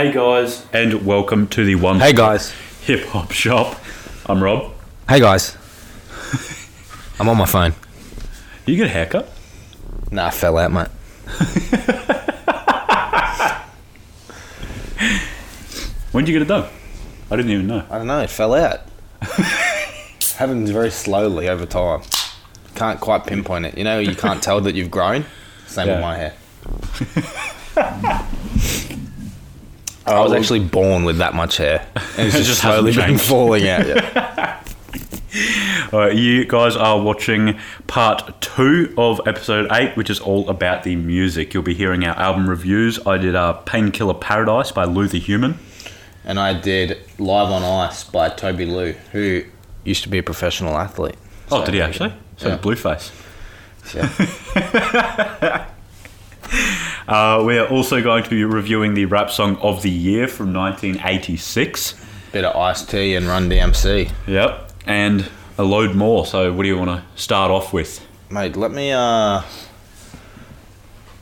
Hey guys, and welcome to the One Hey guys. Hip Hop Shop. I'm Rob. Hey guys. I'm on my phone. You get a haircut? Nah, I fell out, mate. When did you get it done? I didn't even know. I don't know, it fell out. Happens very slowly over time. Can't quite pinpoint it. You know, you can't tell that you've grown. Same Yeah. with my hair. I was actually born with that much hair. And it's just, just slowly been falling out. Yeah. Uh, you guys are watching part two of episode eight, which is all about the music. You'll be hearing our album reviews. I did uh, Painkiller Paradise by Lou the Human. And I did Live on Ice by Toby Lou, who used to be a professional athlete. Oh, So- did he actually? So Yeah. Blueface. Yeah. Uh, we are also going to be reviewing the rap song of the year from 1986. Bit of Ice T and Run DMC. Yep, and a load more. So, what do you want to start off with? Mate, let me uh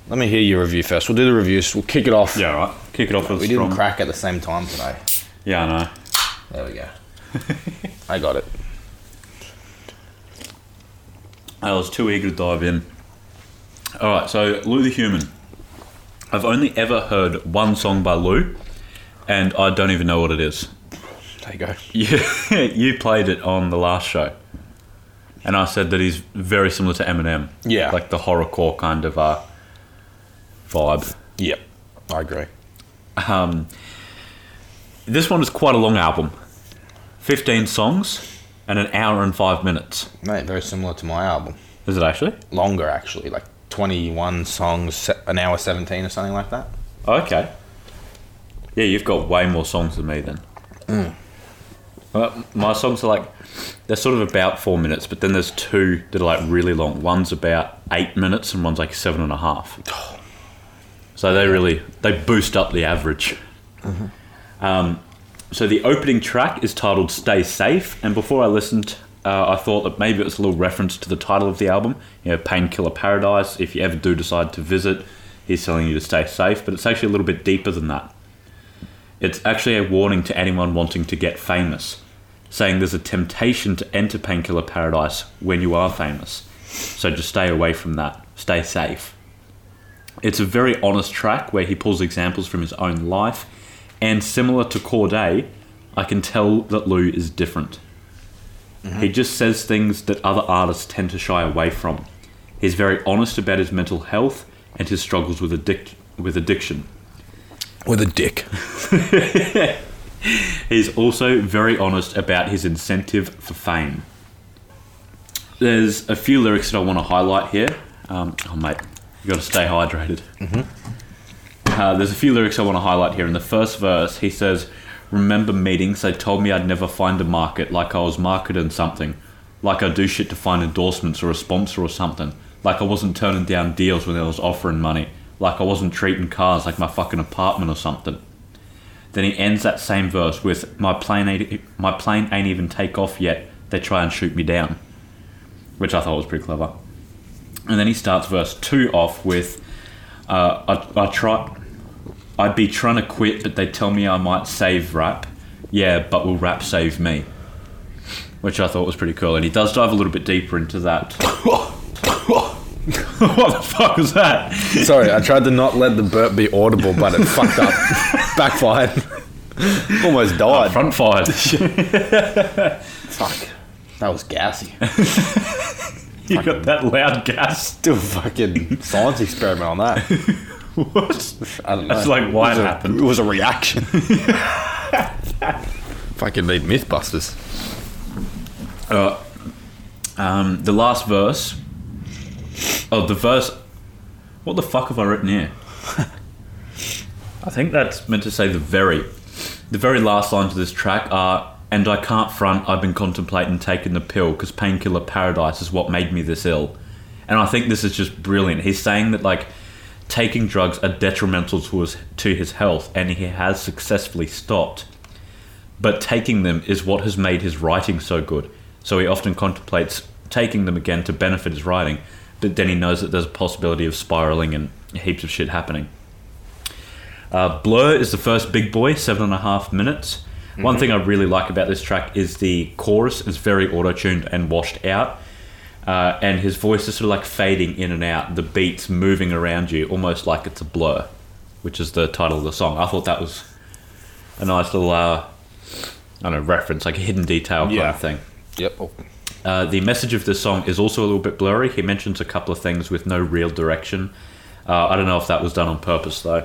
let me hear your review first. We'll do the reviews. We'll kick it off. Yeah, right. Kick it off with We strong. didn't crack at the same time today. Yeah, I know. There we go. I got it. I was too eager to dive in. All right, so Lou the Human. I've only ever heard one song by Lou, and I don't even know what it is. There you go. You, you played it on the last show, and I said that he's very similar to Eminem. Yeah. like the horrorcore kind of uh, vibe. Yep. I agree. Um, this one is quite a long album, fifteen songs, and an hour and five minutes. Mate, very similar to my album. Is it actually? Longer actually, like 21 songs, an hour 17 or something like that. Okay. Yeah, you've got way more songs than me then. Uh, my songs are like they're sort of about four minutes, but then there's two that are like really long. One's about eight minutes, and one's like seven and a half. So they really they boost up the average. Um, so the opening track is titled "Stay Safe," and before I listened, uh, I thought that maybe it was a little reference to the title of the album, you know, "Painkiller Paradise." If you ever do decide to visit, he's telling you to stay safe, but it's actually a little bit deeper than that. It's actually a warning to anyone wanting to get famous, saying there's a temptation to enter Painkiller Paradise when you are famous. So just stay away from that. Stay safe. It's a very honest track where he pulls examples from his own life, and similar to Cordae, I can tell that Lou is different. He just says things that other artists tend to shy away from. He's very honest about his mental health and his struggles with, addic- with addiction. With a dick. He's also very honest about his incentive for fame. There's a few lyrics that I want to highlight here. Um, oh, mate, you got to stay hydrated. Uh, there's a few lyrics I want to highlight here. In the first verse, he says, Remember meetings, they told me I'd never find a market, like I was marketing something. Like I do shit to find endorsements or a sponsor or something. Like I wasn't turning down deals when I was offering money. Like I wasn't treating cars like my fucking apartment or something. Then he ends that same verse with, "My plane ain't, my plane ain't even take off yet. They try and shoot me down," which I thought was pretty clever. And then he starts verse two off with, uh, I, "I try, I'd be trying to quit, but they tell me I might save rap. Yeah, but will rap save me?" Which I thought was pretty cool. And he does dive a little bit deeper into that. what the fuck was that? Sorry, I tried to not let the burp be audible, but it fucked up. Backfired. Almost died. Front fired. Fuck. That was gassy. you got that loud gas. Do a fucking science experiment on that. What? I don't know. That's like why was it a- happened. It was a reaction. fucking need Mythbusters. Uh, um, the last verse. Oh, the verse. What the fuck have I written here? I think that's meant to say the very. The very last lines of this track are, and I can't front, I've been contemplating taking the pill because painkiller paradise is what made me this ill. And I think this is just brilliant. He's saying that, like, taking drugs are detrimental to his, to his health and he has successfully stopped. But taking them is what has made his writing so good. So he often contemplates taking them again to benefit his writing, but then he knows that there's a possibility of spiraling and heaps of shit happening. Uh, Blur is the first big boy, seven and a half minutes. One thing I really like about this track is the chorus is very auto tuned and washed out. Uh, and his voice is sort of like fading in and out. The beats moving around you, almost like it's a blur, which is the title of the song. I thought that was a nice little, uh, I don't know, reference, like a hidden detail kind Yeah. of thing. Yep. Uh, the message of this song is also a little bit blurry. He mentions a couple of things with no real direction. Uh, I don't know if that was done on purpose though.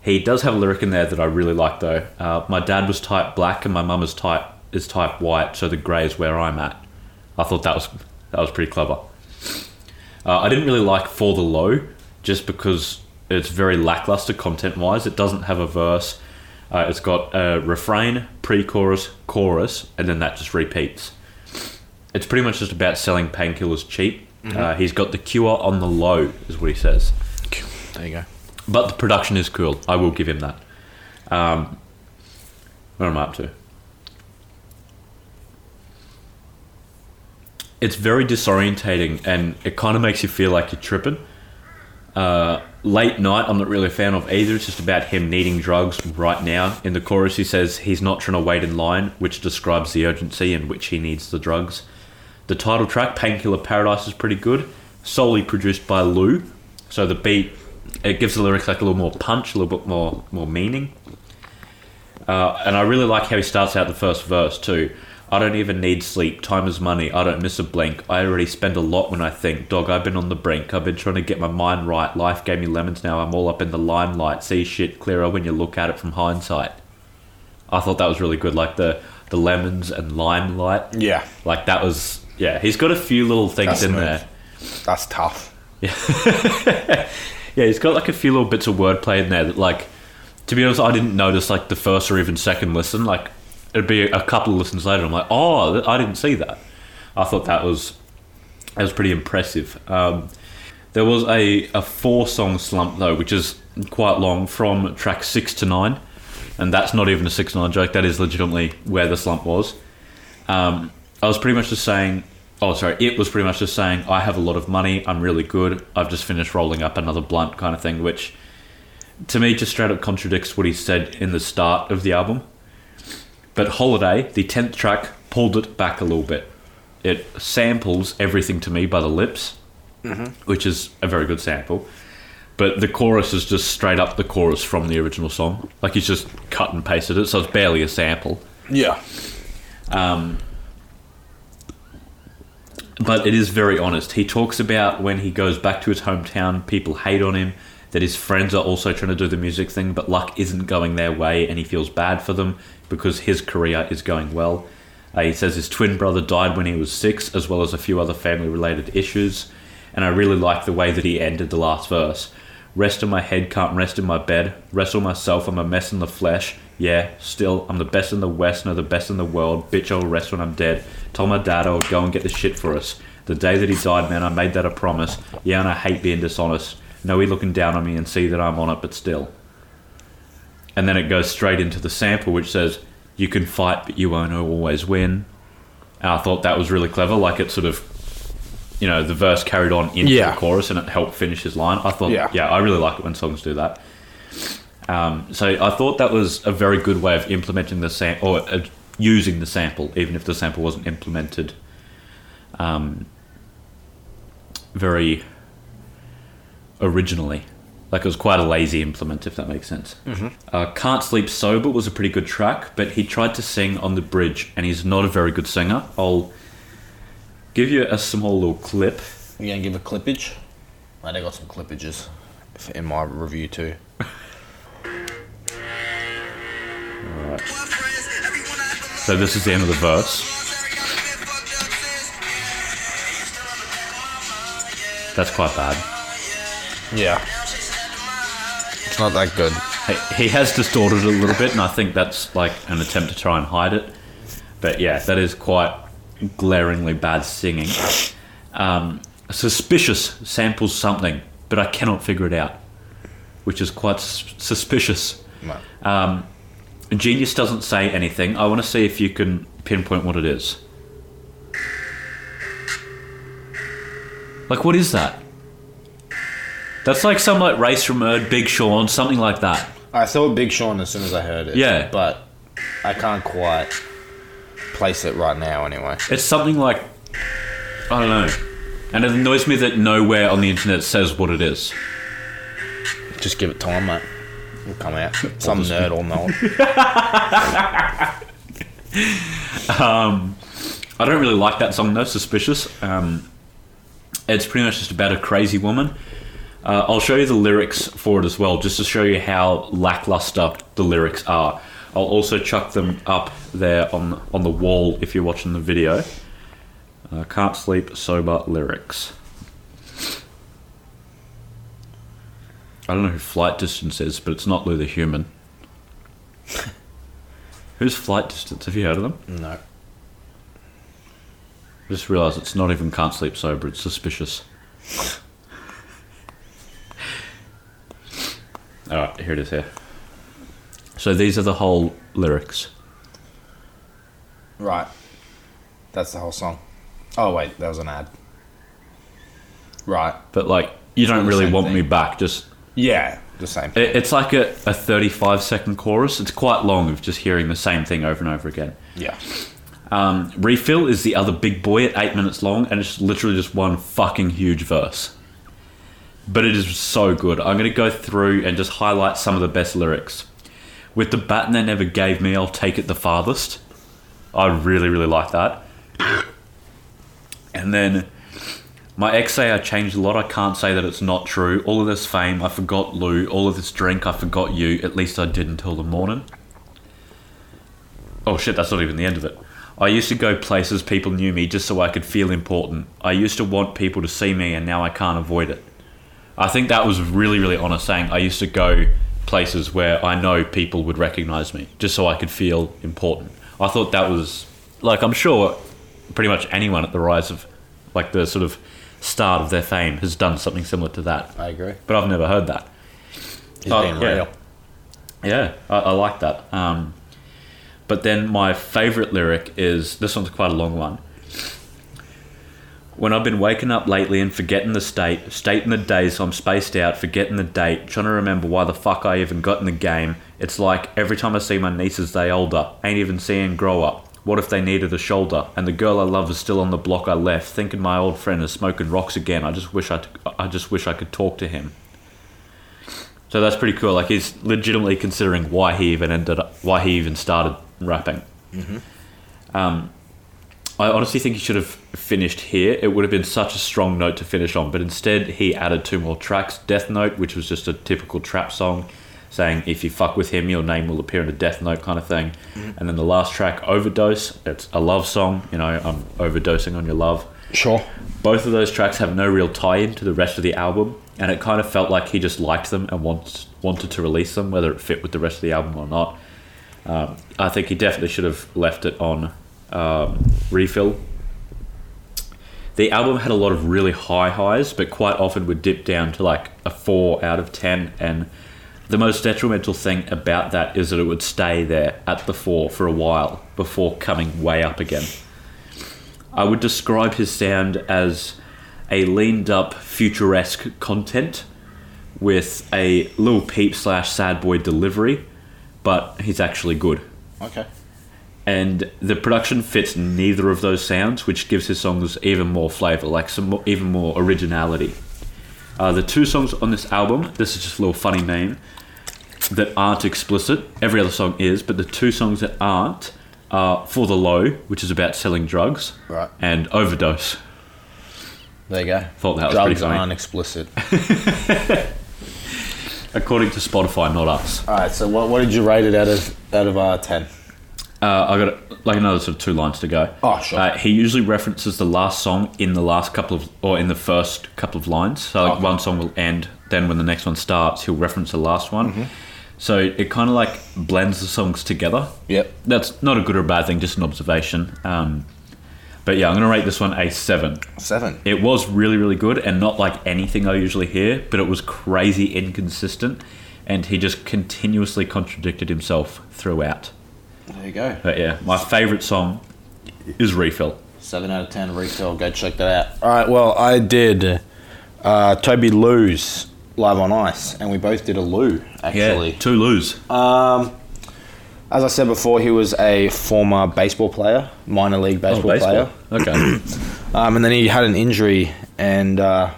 He does have a lyric in there that I really like though. Uh, my dad was type black and my mum is type is type white, so the grey is where I'm at. I thought that was that was pretty clever. Uh, I didn't really like For the Low just because it's very lackluster content wise. It doesn't have a verse. Uh, it's got a refrain, pre-chorus, chorus, and then that just repeats it's pretty much just about selling painkillers cheap. Uh, he's got the cure on the low, is what he says. there you go. But the production is cool. I will give him that. Um, what am I up to? It's very disorientating and it kind of makes you feel like you're tripping. Uh, late night, I'm not really a fan of either. It's just about him needing drugs right now. In the chorus, he says he's not trying to wait in line, which describes the urgency in which he needs the drugs. The title track, Painkiller Paradise, is pretty good. Solely produced by Lou. So the beat, it gives the lyrics like a little more punch, a little bit more more meaning. Uh, and I really like how he starts out the first verse too. I don't even need sleep. Time is money. I don't miss a blink. I already spend a lot when I think. Dog, I've been on the brink. I've been trying to get my mind right. Life gave me lemons now. I'm all up in the limelight. See shit clearer when you look at it from hindsight. I thought that was really good. Like the, the lemons and limelight. Yeah, Like that was, yeah, he's got a few little things That's in smooth. there. that's tough. Yeah, yeah, he's got like a few little bits of wordplay in there that, like, to be honest, I didn't notice like the first or even second listen. Like, it'd be a couple of listens later. I'm like, oh, I didn't see that. I thought that was that was pretty impressive. Um, there was a, a four song slump though, which is quite long from track six to nine, and that's not even a six nine joke. That is legitimately where the slump was. Um, I was pretty much just saying, oh, sorry, it was pretty much just saying, I have a lot of money, I'm really good, I've just finished rolling up another blunt kind of thing, which to me just straight up contradicts what he said in the start of the album. But Holiday, the 10th track, pulled it back a little bit. It samples Everything to Me by the Lips, which is a very good sample. But the chorus is just straight up the chorus from the original song. Like he's just cut and pasted it, so it's barely a sample. Yeah, Um, but it is very honest. He talks about when he goes back to his hometown, people hate on him, that his friends are also trying to do the music thing, but luck isn't going their way, and he feels bad for them because his career is going well. Uh, he says his twin brother died when he was six, as well as a few other family related issues. And I really like the way that he ended the last verse. Rest in my head, can't rest in my bed. Wrestle myself, I'm a mess in the flesh. Yeah, still, I'm the best in the West, no, the best in the world. Bitch, I'll rest when I'm dead. Told my dad I would go and get the shit for us. The day that he died, man, I made that a promise. Yeah, and I hate being dishonest. No, he looking down on me and see that I'm on it, but still. And then it goes straight into the sample, which says, You can fight, but you won't always win. And I thought that was really clever. Like it sort of, you know, the verse carried on into Yeah. the chorus and it helped finish his line. I thought, Yeah. yeah, I really like it when songs do that. Um, so I thought that was a very good way of implementing the sample or uh, using the sample, even if the sample wasn't implemented um, very originally. Like it was quite a lazy implement, if that makes sense. Mm-hmm. Uh, Can't Sleep Sober was a pretty good track, but he tried to sing on the bridge, and he's not a very good singer. I'll give you a small little clip. you gonna give a clippage? Mate, I got some clippages in my review too. So this is the end of the verse. That's quite bad. Yeah, it's not that good. He, he has distorted it a little bit, and I think that's like an attempt to try and hide it. But yeah, that is quite glaringly bad singing. Um, suspicious samples something, but I cannot figure it out, which is quite sus- suspicious. No. Um, Genius doesn't say anything. I want to see if you can pinpoint what it is. Like, what is that? That's like some like Rae Sremmurd, Big Sean, something like that. I thought Big Sean as soon as I heard it. Yeah. But I can't quite place it right now anyway. It's something like I don't know, and it annoys me that nowhere on the internet says what it is. Just give it time, mate. It'll come out. Some nerd will know it. I don't really like that song though. Suspicious. Um, it's pretty much just about a crazy woman. Uh, I'll show you the lyrics for it as well, just to show you how lackluster the lyrics are. I'll also chuck them up there on on the wall if you're watching the video. Uh, can't sleep sober lyrics. I don't know who Flight Distance is, but it's not Lou the Human. Who's Flight Distance? Have you heard of them? No. I just realised it's not even Can't Sleep Sober, it's Suspicious. Alright, here it is here. So these are the whole lyrics. Right. That's the whole song. Oh wait, that was an ad. Right. But like, you don't really want thing. me back, just. Yeah, the same. It, it's like a, a 35 second chorus. It's quite long of just hearing the same thing over and over again. Yeah. Um, Refill is the other big boy at 8 minutes long, and it's literally just one fucking huge verse. But it is so good. I'm going to go through and just highlight some of the best lyrics. With the baton they never gave me, I'll take it the farthest. I really, really like that. And then my ex say I changed a lot. I can't say that it's not true. All of this fame, I forgot Lou. All of this drink, I forgot you. At least I did until the morning. Oh shit, that's not even the end of it. I used to go places people knew me just so I could feel important. I used to want people to see me and now I can't avoid it. I think that was really, really honest saying I used to go places where I know people would recognize me just so I could feel important. I thought that was like I'm sure pretty much anyone at the rise of like the sort of start of their fame has done something similar to that. I agree. But I've never heard that. He's Oh, being yeah. real. Yeah, I, I like that. Um, but then my favourite lyric is this one's quite a long one. When I've been waking up lately and forgetting the state, stating the days I'm spaced out, forgetting the date, trying to remember why the fuck I even got in the game. It's like every time I see my nieces, they older, ain't even seeing grow up. What if they needed a shoulder? And the girl I love is still on the block I left, thinking my old friend is smoking rocks again. I just wish I, t- I just wish I could talk to him. So that's pretty cool. Like he's legitimately considering why he even ended up, why he even started rapping. Um, I honestly think he should have finished here. It would have been such a strong note to finish on, but instead he added two more tracks: Death Note, which was just a typical trap song, saying if you fuck with him, your name will appear in a Death Note kind of thing. And then the last track, Overdose. It's a love song. You know, I'm overdosing on your love Sure. both of those tracks have no real tie-in to the rest of the album and it kind of felt like he just liked them and wants, wanted to release them whether it fit with the rest of the album or not um, i think he definitely should have left it on um, refill the album had a lot of really high highs but quite often would dip down to like a 4 out of 10 and the most detrimental thing about that is that it would stay there at the 4 for a while before coming way up again I would describe his sound as a leaned up futuresque content with a little peep slash sad boy delivery, but he's actually good. Okay. And the production fits neither of those sounds, which gives his songs even more flavor, like some more, even more originality. Uh, the two songs on this album, this is just a little funny name, that aren't explicit. Every other song is, but the two songs that aren't are For the Low, which is about selling drugs, Right. and Overdose. There you go. Thought that was pretty funny. aren't explicit. According to Spotify, not us. All right. So what, what did you rate it out of out of uh, ten? Uh, I got like another sort of two lines to go. Oh, sure. Uh, he usually references the last song in the last couple of, or in the first couple of lines. So like Okay. one song will end, then when the next one starts, he'll reference the last one. Mm-hmm. So it kind of like blends the songs together. Yep. That's not a good or a bad thing, just an observation. Um, but yeah, I'm gonna rate this one a seven. Seven. It was really, really good and not like anything I usually hear, but it was crazy inconsistent, and he just continuously contradicted himself throughout. There you go. But yeah, my favourite song is Refill. Seven out of ten refill. Go check that out. All right. Well, I did uh, Toby Lou's live on ice, and we both did a Lou actually. Yeah, two lose. Um, as I said before, he was a former baseball player, minor league baseball, Oh, baseball. player, Okay. um, and then he had an injury and uh,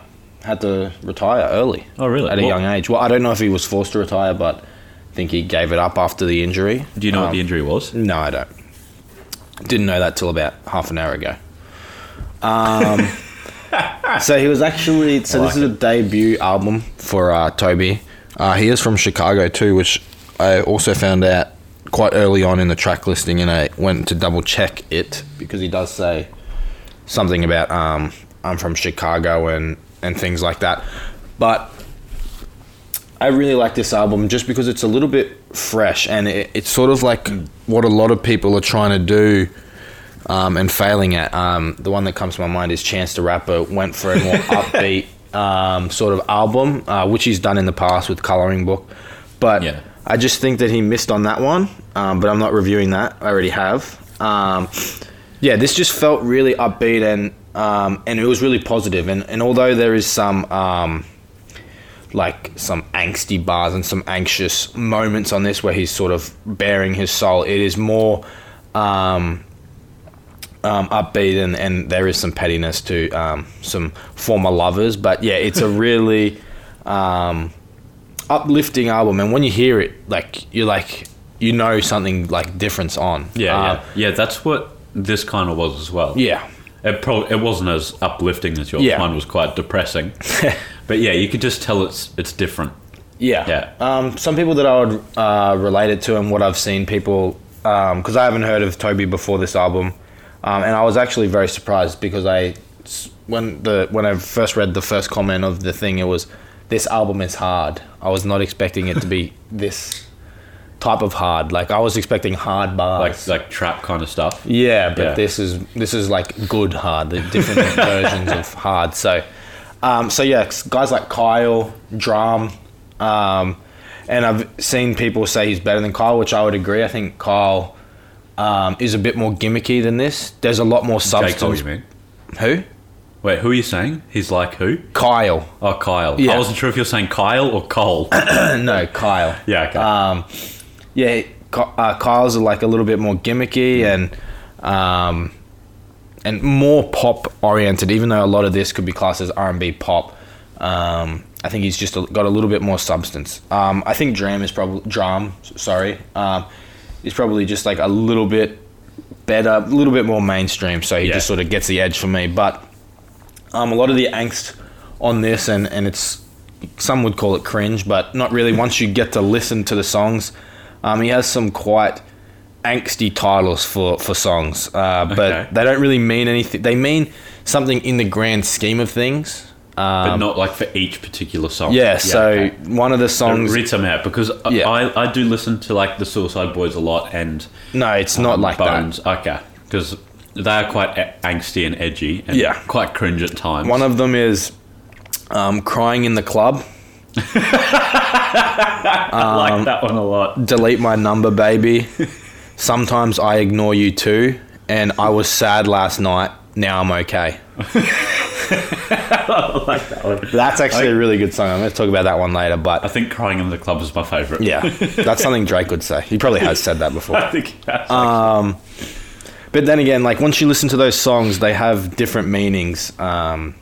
had to retire early. Oh, really? At a What- young age. Well, I don't know if he was forced to retire, but I think he gave it up after the injury. Do you know what Um, the injury was? No, I don't. Didn't know that till about half an hour ago. Um, so he was actually. So I this like is a debut album for uh, Toby. Uh, he is from Chicago too, which I also found out quite early on in the track listing, and I went to double check it because he does say something about um, I'm from Chicago and and things like that. But I really like this album just because it's a little bit fresh and it, it's sort of like what a lot of people are trying to do um, and failing at. Um, the one that comes to my mind is Chance the Rapper went for a more upbeat um, sort of album, uh, which he's done in the past with Coloring Book. But Yeah. I just think that he missed on that one, um, but I'm not reviewing that. I already have. Um, yeah, this just felt really upbeat and um, and it was really positive. And, and although there is some um, like some angsty bars and some anxious moments on this where he's sort of bearing his soul. It is more um, um, upbeat and, and there is some pettiness to um, some former lovers. But yeah, it's a really um, uplifting album. And when you hear it, like you're like you know something like difference on. Yeah, Uh, yeah, yeah. That's what this kind of was as well. yeah. It probably it wasn't as uplifting as yours. Yeah. Mine was quite depressing. but yeah, you could just tell it's it's different. Yeah. Yeah. Um, some people that I would uh, relate it to and what I've seen people, because I haven't heard of Toby before this album, um, and I was actually very surprised because I, when the when I first read the first comment of the thing, it was, this album is hard. I was not expecting it to be this type of hard. Like I was expecting hard Like bars. like trap kind of stuff. Yeah, but Yeah. this is this is like good hard, the different versions of hard. So, um, so yeah, guys like Kyle, DRAM, um, and I've seen people say he's better than Kyle, which I would agree. I think Kyle um, is a bit more gimmicky than this. There's a lot more substance. you mean? Who? Wait, who are you saying? He's like who? Kyle. Oh, Kyle. Yeah. I wasn't sure if you're saying Kyle or Cole. no, Kyle. yeah, okay. Um, yeah, uh, Kyle's are like a little bit more gimmicky and um, and more pop oriented. Even though a lot of this could be classed as R and B pop, um, I think he's just got a little bit more substance. Um, I think DRAM is probably DRAM. Sorry, um, is probably just like a little bit better, a little bit more mainstream. So he Yeah. just sort of gets the edge for me. But um, a lot of the angst on this, and and it's some would call it cringe, but not really. Once you get to listen to the songs, um, he has some quite angsty titles for for songs, uh, but Okay. they don't really mean anything. They mean something in the grand scheme of things. but Um, not like for each particular song. yeah, so okay. one of the songs. read some out because I- Yeah. I, I do listen to like the Suicide Boys a lot and no, it's not um, like that. Bones. Okay, because they are quite a- angsty and edgy and Yeah. quite cringe at times. One of them is um, crying in the club. I like that one a lot. Delete my number, baby. Sometimes I ignore you too, and I was sad last night. Now I'm okay. I like that one. That's actually a really good song. I'm going to talk about that one later, but I think "Crying in the Club" is my favorite. Yeah, that's something Drake would say. He probably has said that before. I think that's Um, but then again, like once you listen to those songs, they have different meanings um,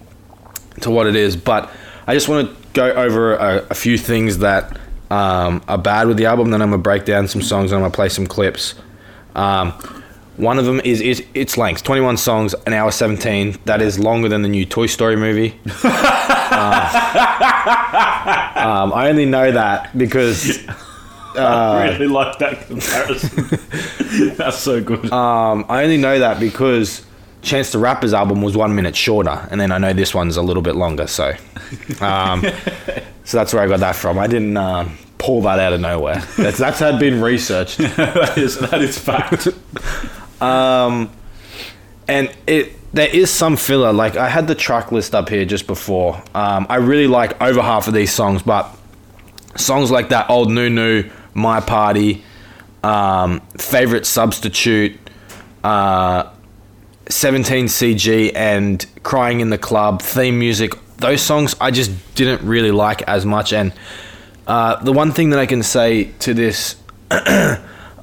to what it is. But I just want to go over a, a few things that um, are bad with the album. Then I'm gonna break down some songs and I'm gonna play some clips. Um, one of them is, is its length 21 songs, an hour 17. That is longer than the new Toy Story movie. um, I only know that because I really like that comparison. that's so good. Um, I only know that because Chance the Rapper's album was one minute shorter, and then I know this one's a little bit longer. So, um, so that's where I got that from. I didn't um, pull that out of nowhere. That's that's had been researched, that is that is fact. and it there is some filler. Like I had the track list up here just before. Um, I really like over half of these songs, but songs like that, old new new, my party, um, favorite substitute. Uh, 17 CG and Crying in the Club, theme music, those songs I just didn't really like as much. And uh, the one thing that I can say to this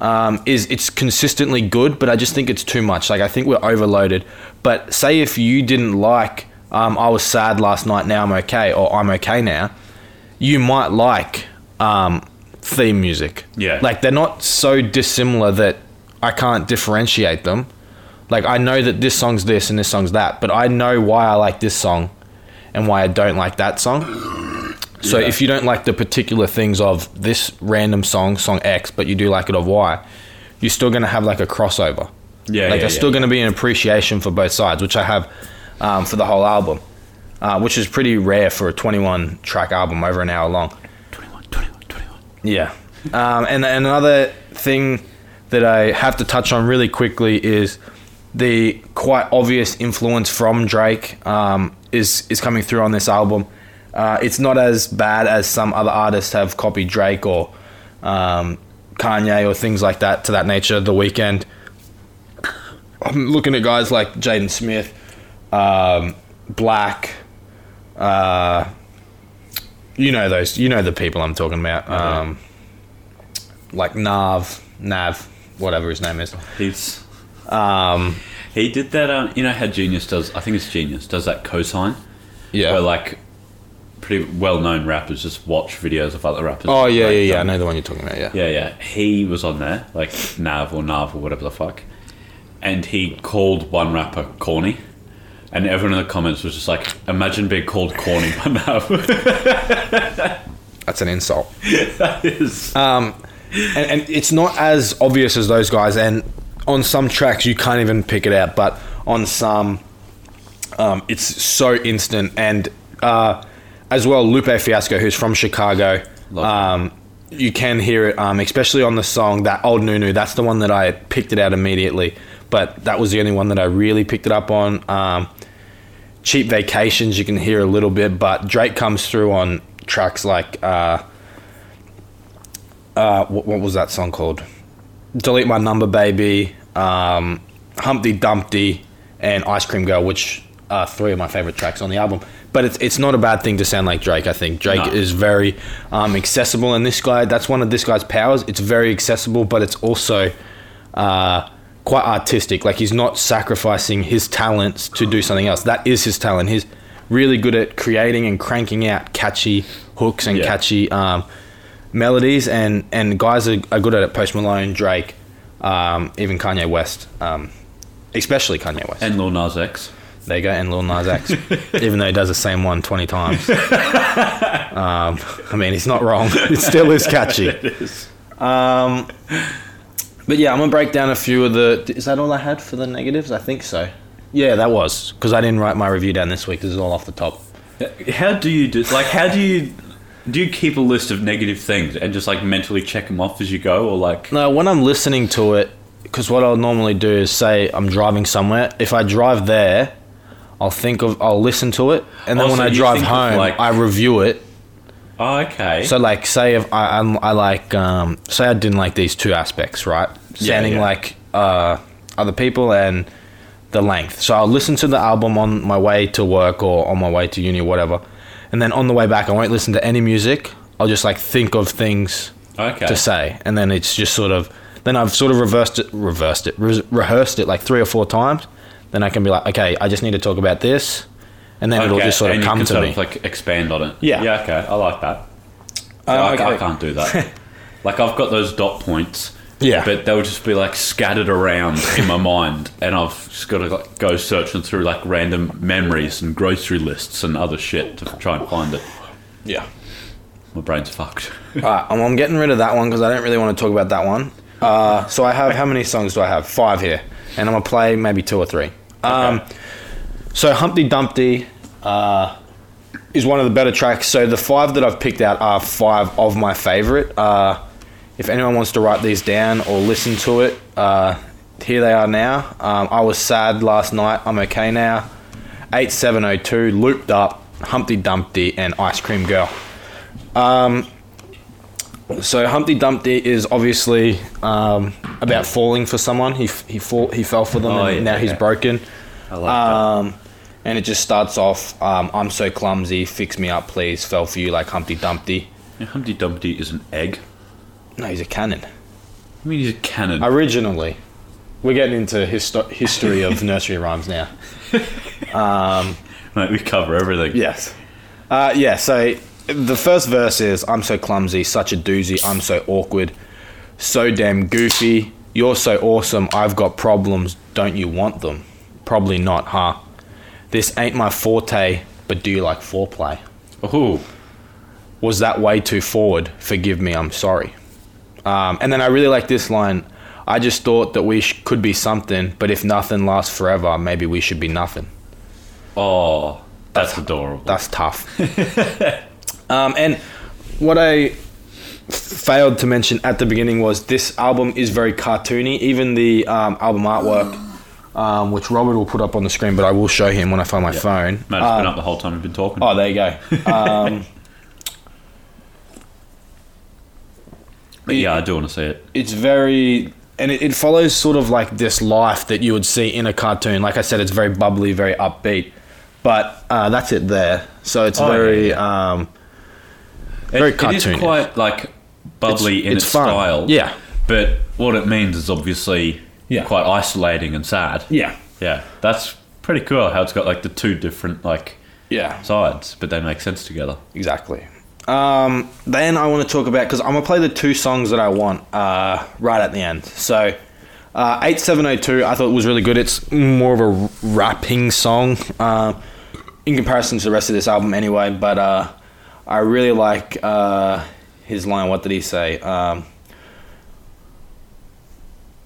um, is it's consistently good, but I just think it's too much. Like I think we're overloaded. But say if you didn't like um, I was sad last night, now I'm okay, or I'm okay now, you might like um, theme music. Yeah. Like they're not so dissimilar that I can't differentiate them. Like I know that this song's this and this song's that, but I know why I like this song and why I don't like that song. So Yeah. if you don't like the particular things of this random song, song X, but you do like it of Y, you're still gonna have like a crossover. Yeah, like yeah, there's yeah. still going to be an appreciation for both sides, which I have um, for the whole album, uh, which is pretty rare for a 21 track album over an hour long. 21, 21, 21. Yeah. Um, and, and another thing that I have to touch on really quickly is the quite obvious influence from Drake um, is is coming through on this album. Uh, it's not as bad as some other artists have copied Drake or um, Kanye or things like that to that nature. The Weeknd. I'm looking at guys like Jaden Smith, um, Black. Uh, you know those. You know the people I'm talking about. Um, like Nav, Nav, whatever his name is. He's Um, he did that. Um, you know how Genius does? I think it's Genius does that cosign. yeah. Where like pretty well-known rappers just watch videos of other rappers. oh yeah, like, yeah, yeah. I um, know the one you're talking about. Yeah. Yeah, yeah. He was on there, like Nav or Nav or whatever the fuck. And he called one rapper corny. And everyone in the comments was just like, imagine being called corny by Nav. That's an insult. that is. Um, and, and it's not as obvious as those guys. And on some tracks, you can't even pick it out. But on some, um, it's so instant. And uh, as well, Lupe Fiasco, who's from Chicago, um, you can hear it, um, especially on the song that old Nunu. That's the one that I picked it out immediately. But that was the only one that I really picked it up on. Um, cheap vacations, you can hear a little bit, but Drake comes through on tracks like. Uh, uh, what, what was that song called? Delete My Number Baby, um, Humpty Dumpty, and Ice Cream Girl, which are three of my favorite tracks on the album. But it's, it's not a bad thing to sound like Drake, I think. Drake No. is very um, accessible, and this guy, that's one of this guy's powers. It's very accessible, but it's also uh, quite artistic. Like, he's not sacrificing his talents to do something else. That is his talent. He's really good at creating and cranking out catchy hooks and Yeah. catchy um, melodies, and and guys are, are good at it. Post Malone, Drake, um, even Kanye West, um, especially Kanye West. And Lil Nas X. there you go, and Lil Nas X, even though he does the same one twenty times. um, I mean, he's not wrong. It still is catchy. Um, but yeah, I'm gonna break down a few of the. Is that all I had for the negatives? I think so. Yeah, that was because I didn't write my review down this week. This is all off the top. How do you do, like, how do you, do you keep a list of negative things and just, like, mentally check them off as you go? Or, like, No, when I'm listening to it, because what I'll normally do is say I'm driving somewhere. If I drive there, I'll think of, I'll listen to it, and then Oh, when so I you drive think of, home, like- I review it. oh, okay. So, like, say if I, I'm, I like, um, say I didn't like these two aspects, right? Yeah, Sounding yeah. like uh, other people and the length. So I'll listen to the album on my way to work or on my way to uni or whatever, and then on the way back, I won't listen to any music. I'll just like think of things okay. to say, and then it's just sort of then I've sort of reversed it, reversed it, re- rehearsed it like three or four times. Then I can be like, okay, I just need to talk about this, and then it'll just sort of and you come to sort me. Of, like, expand on it. Yeah. Yeah, okay. I like that. Uh, I, okay. I can't do that. like, I've got those dot points. Yeah. But they'll just be like scattered around in my mind, and I've just got to like, go searching through like random memories and grocery lists and other shit to try and find it. yeah. My brain's fucked. All right, I'm, I'm getting rid of that one because I don't really want to talk about that one. Uh, so I have how many songs do I have? Five here, and I'm gonna play maybe two or three. Um, Okay. so Humpty Dumpty uh, is one of the better tracks. So the five that I've picked out are five of my favorite. Uh, if anyone wants to write these down or listen to it, uh, here they are now. Um, I was sad last night. I'm okay now. 8702, Looped Up, Humpty Dumpty, and Ice Cream Girl. Um, so Humpty Dumpty is obviously um, about falling for someone. He he fall, he fell for them, Oh, and yeah, now he's broken. I like Um, and it just starts off. Um, I'm so clumsy. Fix me up, please. Fell for you like Humpty Dumpty. Yeah, Humpty Dumpty is an egg. No, he's a cannon. I mean, he's a cannon. Originally, we're getting into histo- history of nursery rhymes now. Mate, we cover everything. Yes. Uh, yeah, so the first verse is I'm so clumsy, such a doozy, I'm so awkward, so damn goofy, you're so awesome, I've got problems, don't you want them? Probably not, huh? This ain't my forte, but do you like foreplay? Oh, Was that way too forward? Forgive me, I'm sorry. Um, and then I really like this line I just thought that we sh- could be something, but if nothing lasts forever, maybe we should be nothing. oh, that's adorable. That's tough. um, and what I failed to mention at the beginning was this album is very cartoony. Even the um, album artwork, um, which Robert will put up on the screen, but I will show him when I find my phone. Mate, it's been up the whole time we've been talking. oh, there you go. Um, But yeah, I do want to see it. it's very and it, it follows sort of like this life that you would see in a cartoon like i said it's very bubbly very upbeat but uh, that's it there so it's Oh, yeah, very yeah. um very it, it is quite like bubbly It's- in it's its, style. Yeah. But what it means is obviously Yeah. quite isolating and sad. yeah Yeah, that's pretty cool how it's got like the two different like yeah sides, but they make sense together. exactly um, then i want to talk about because i'm gonna play the two songs that i want uh, right at the end so uh, 8702 i thought was really good it's more of a rapping song uh, in comparison to the rest of this album anyway but uh, i really like uh, his line what did he say um,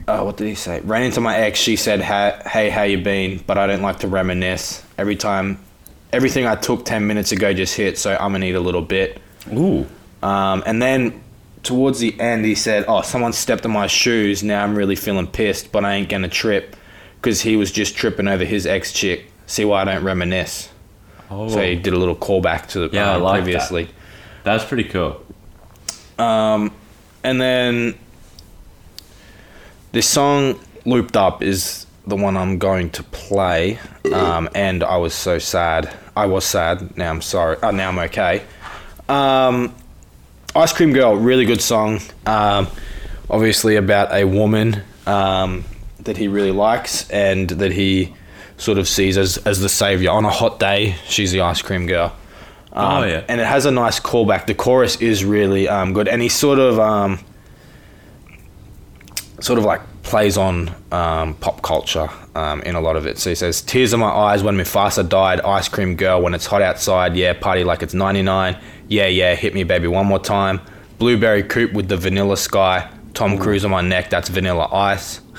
uh, what did he say? Ran into my ex. She said, "Hey, how you been?" But I don't like to reminisce. Every time, everything I took ten minutes ago just hit. So I'm gonna need a little bit. Ooh. Um, and then towards the end, he said, "Oh, someone stepped on my shoes. Now I'm really feeling pissed, but I ain't gonna trip, because he was just tripping over his ex chick. See why I don't reminisce." Oh, So he did a little callback to the Yeah, um, like that. previously. that's pretty cool. Um, and then this song looped up is the one I'm going to play. Um, and I was so sad. I was sad. Now I'm sorry. Oh, now I'm okay. Um, Ice Cream Girl, really good song. Um, obviously about a woman um, that he really likes and that he sort of sees as, as the savior. On a hot day, she's the ice cream girl. Um, Oh, yeah. And it has a nice callback. The chorus is really um, good, and he sort of um, sort of like plays on um, pop culture um, in a lot of it. So he says, "Tears in my eyes when Mufasa died. Ice cream girl when it's hot outside. Yeah, party like it's 99. Yeah, yeah, hit me baby one more time. Blueberry coupe with the vanilla sky. Tom Cruise on my neck. That's vanilla ice.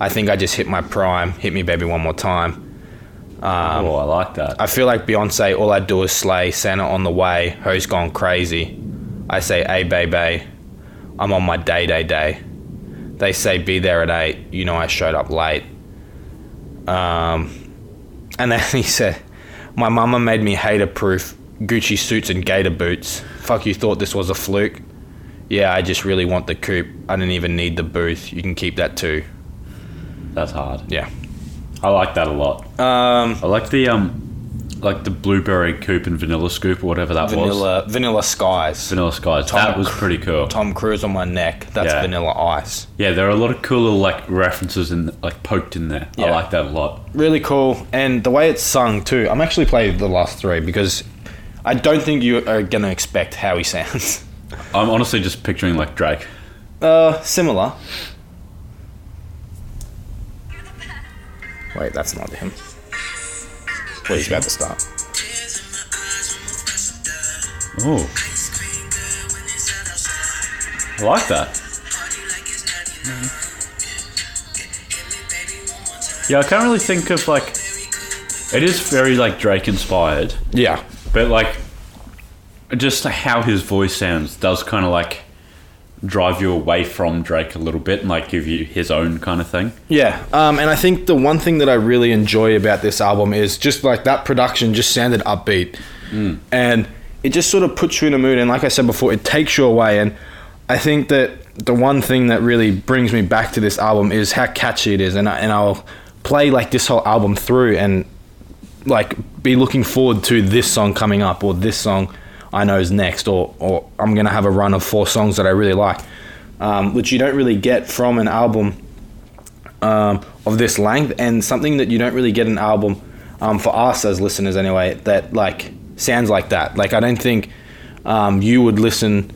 I think I just hit my prime. Hit me baby one more time." Um, oh, I like that. I feel like Beyonce, all I do is slay. Santa on the way, Ho's gone crazy. I say, hey, baby, I'm on my day, day, day. They say, be there at 8. You know, I showed up late. Um, and then he said, my mama made me hater proof Gucci suits and gator boots. Fuck, you thought this was a fluke? Yeah, I just really want the coupe. I didn't even need the booth. You can keep that too. That's hard. Yeah. I like that a lot. Um, I like the um, like the blueberry coupe and vanilla scoop or whatever that was. vanilla, vanilla skies. Vanilla skies. Tom that was pretty cool. Tom Cruise on my neck. That's Yeah. vanilla ice. Yeah, there are a lot of cool little like references in like poked in there. I like that a lot. Really cool. And the way it's sung too. I'm actually playing the last three because I don't think you are gonna expect how he sounds. I'm honestly just picturing like Drake. Uh, similar. Wait, that's not him. Wait, he's about to start. Oh, I like that. Yeah, I can't really think of like. It is very like Drake inspired, Yeah. but like, just how his voice sounds does kind of like drive you away from Drake a little bit and like give you his own kind of thing. Yeah, um, and I think the one thing that I really enjoy about this album is just like that production just sounded upbeat, and it just sort of puts you in a mood. And like I said before, it takes you away. And I think that the one thing that really brings me back to this album is how catchy it is. And I, and I'll play like this whole album through, and like be looking forward to this song coming up or this song I know is next or or I'm gonna have a run of four songs that I really like, um, which you don't really get from an album um, of this length and something that you don't really get an album um, for us as listeners anyway that like sounds like that. Like I don't think um, you would listen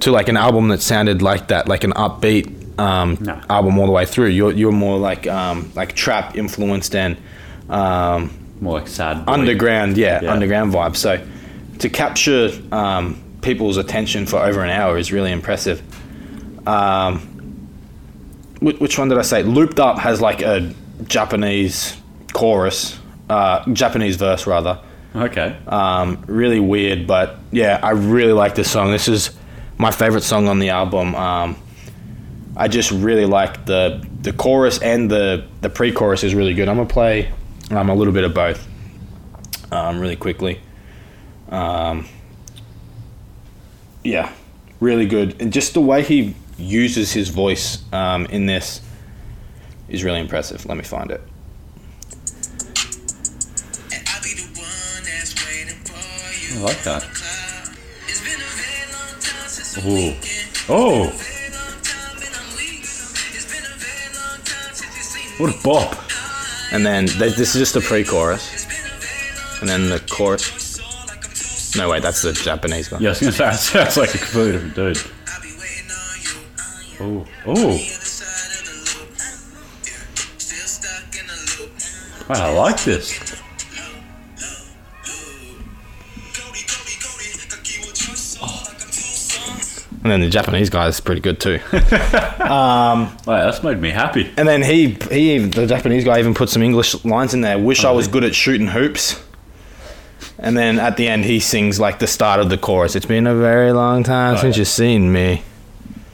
to like an album that sounded like that, like an upbeat um, No. album all the way through. You're you're more like um, like trap influenced and um, More like sad. boy. underground, yeah, Yeah. underground vibe. So to capture um, people's attention for over an hour is really impressive. Um, which one did I say? Looped Up has like a Japanese chorus, uh, Japanese verse rather. Okay. Um, really weird, but yeah, I really like this song. This is my favorite song on the album. Um, I just really like the the chorus and the the pre-chorus is really good. I'm gonna play um, a little bit of both um, really quickly. Um, yeah, really good, and just the way he uses his voice um, in this is really impressive. Let me find it. I'll be the one that's waiting for you. I like that. It's been a very long time since Ooh. Oh, Very long time and I'm weak. It's been a very long time since you seen me. what a bop. And then this is just the pre-chorus, It's been a very long and then the chorus. No, wait, that's the Japanese guy. Yeah, I was gonna say that sounds like a completely different dude. I'll be waiting on you. Oh, oh, The other side of the loop. Yeah. Still stuck in the loop. wow, I like this. And then the Japanese guy is pretty good too. Um, wow, that's made me happy. and then he, he, even- the Japanese guy, even put some English lines in there. Wish I was oh, good at shooting hoops. And then at the end, he sings like the start of the chorus. It's been a very long time Oh, since yeah. you've seen me.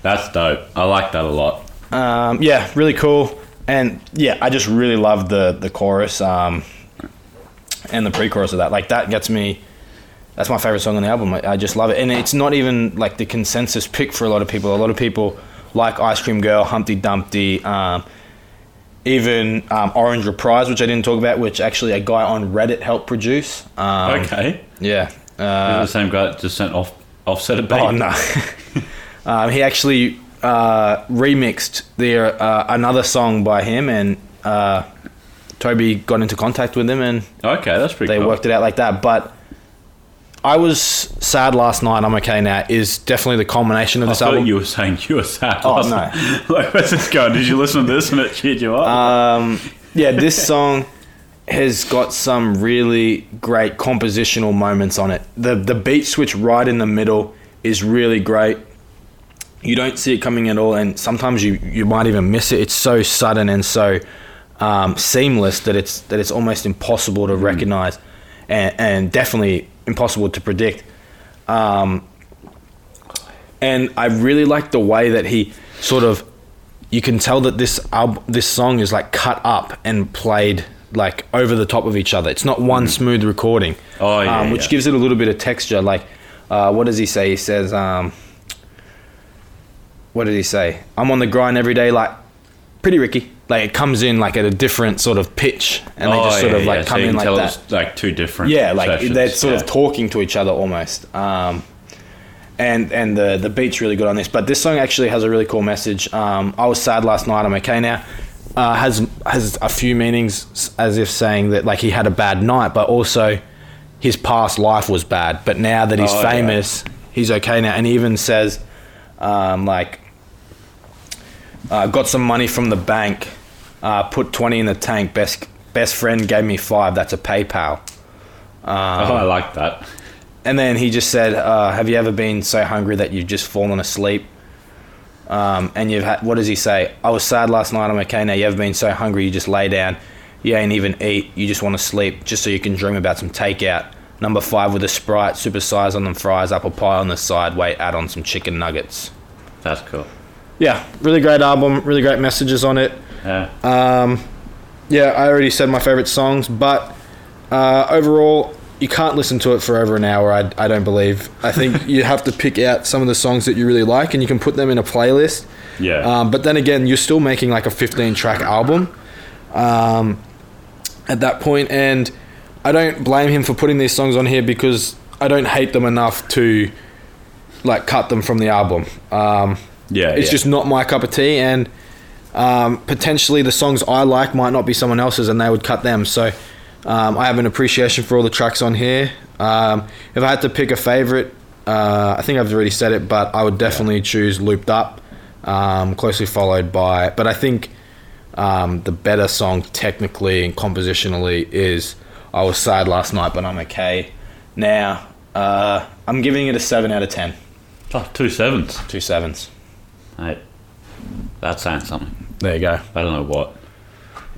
That's dope. I like that a lot. Um, yeah, really cool. And yeah, I just really love the the chorus um, and the pre-chorus of that. Like that gets me. That's my favorite song on the album. I, I just love it, and it's not even like the consensus pick for a lot of people. A lot of people like Ice Cream Girl, Humpty Dumpty, um, even um, Orange Reprise, which I didn't talk about, which actually a guy on Reddit helped produce. Um, Okay. Yeah. Uh, the same guy that just sent off offset a beat. Oh no. um, he actually uh, remixed their uh, another song by him, and uh, Tobi got into contact with him, and Okay, that's pretty they cool. worked it out like that. But I was sad last night. I'm okay now. Is definitely the culmination of I this thought album. you were saying you were sad. Oh, last no. night. like, where's this going? Did you listen to this and it cheered you up? Um, yeah, this song has got some really great compositional moments on it. The the beat switch right in the middle is really great. You don't see it coming at all, and sometimes you, you might even miss it. It's so sudden and so um, seamless that it's that it's almost impossible to recognize, and, and definitely impossible to predict. Um, and I really like the way that he sort of you can tell that this album, this song is like cut up and played like over the top of each other. It's not one smooth recording. Oh, yeah, um, which yeah. gives it a little bit of texture. Like, uh, what does he say? He says, um, "What did he say? I'm on the grind every day, like pretty Ricky." Like it comes in like at a different sort of pitch, and they oh, just sort yeah, of like yeah. come so in like that. like two different. Yeah, like sessions. they're sort Yeah. of talking to each other almost. Um, and and the the beat's really good on this. But this song actually has a really cool message. Um, I was sad last night. I'm okay now. Uh, has has a few meanings as if saying that like he had a bad night, but also his past life was bad. But now that he's Oh, famous, he's okay now. And he even says um, like uh, got some money from the bank, uh, put twenty in the tank. Best best friend gave me five. That's a PayPal. oh, I like that. And then he just said, uh, "Have you ever been so hungry that you've just fallen asleep?" Um, and you've had, what does he say? I was sad last night. I'm okay now. You ever been so hungry you just lay down? You ain't even eat. You just want to sleep just so you can dream about some takeout. Number five with a sprite, super size on them fries, apple pie on the side. Wait, add on some chicken nuggets. That's cool. Yeah, really great album. Really great messages on it. Yeah. Um, yeah, I already said my favorite songs, but uh, overall, you can't listen to it for over an hour. I, I don't believe. I think you have to pick out some of the songs that you really like, and you can put them in a playlist. yeah. Um, but then again, you're still making like a 15 track album um, at that point, and I don't blame him for putting these songs on here because I don't hate them enough to like cut them from the album. Um, Yeah, it's yeah. just not my cup of tea, and um, potentially the songs I like might not be someone else's, and they would cut them. So um, I have an appreciation for all the tracks on here. Um, if I had to pick a favorite, uh, I think I've already said it, but I would definitely choose "Looped Up," um, closely followed by. But I think um, the better song technically and compositionally is "I Was Sad Last Night, But I'm Okay." Now uh, I'm giving it a seven out of ten. Oh, two sevens. Two sevens. Mate, that's saying something. There you go. I don't know what.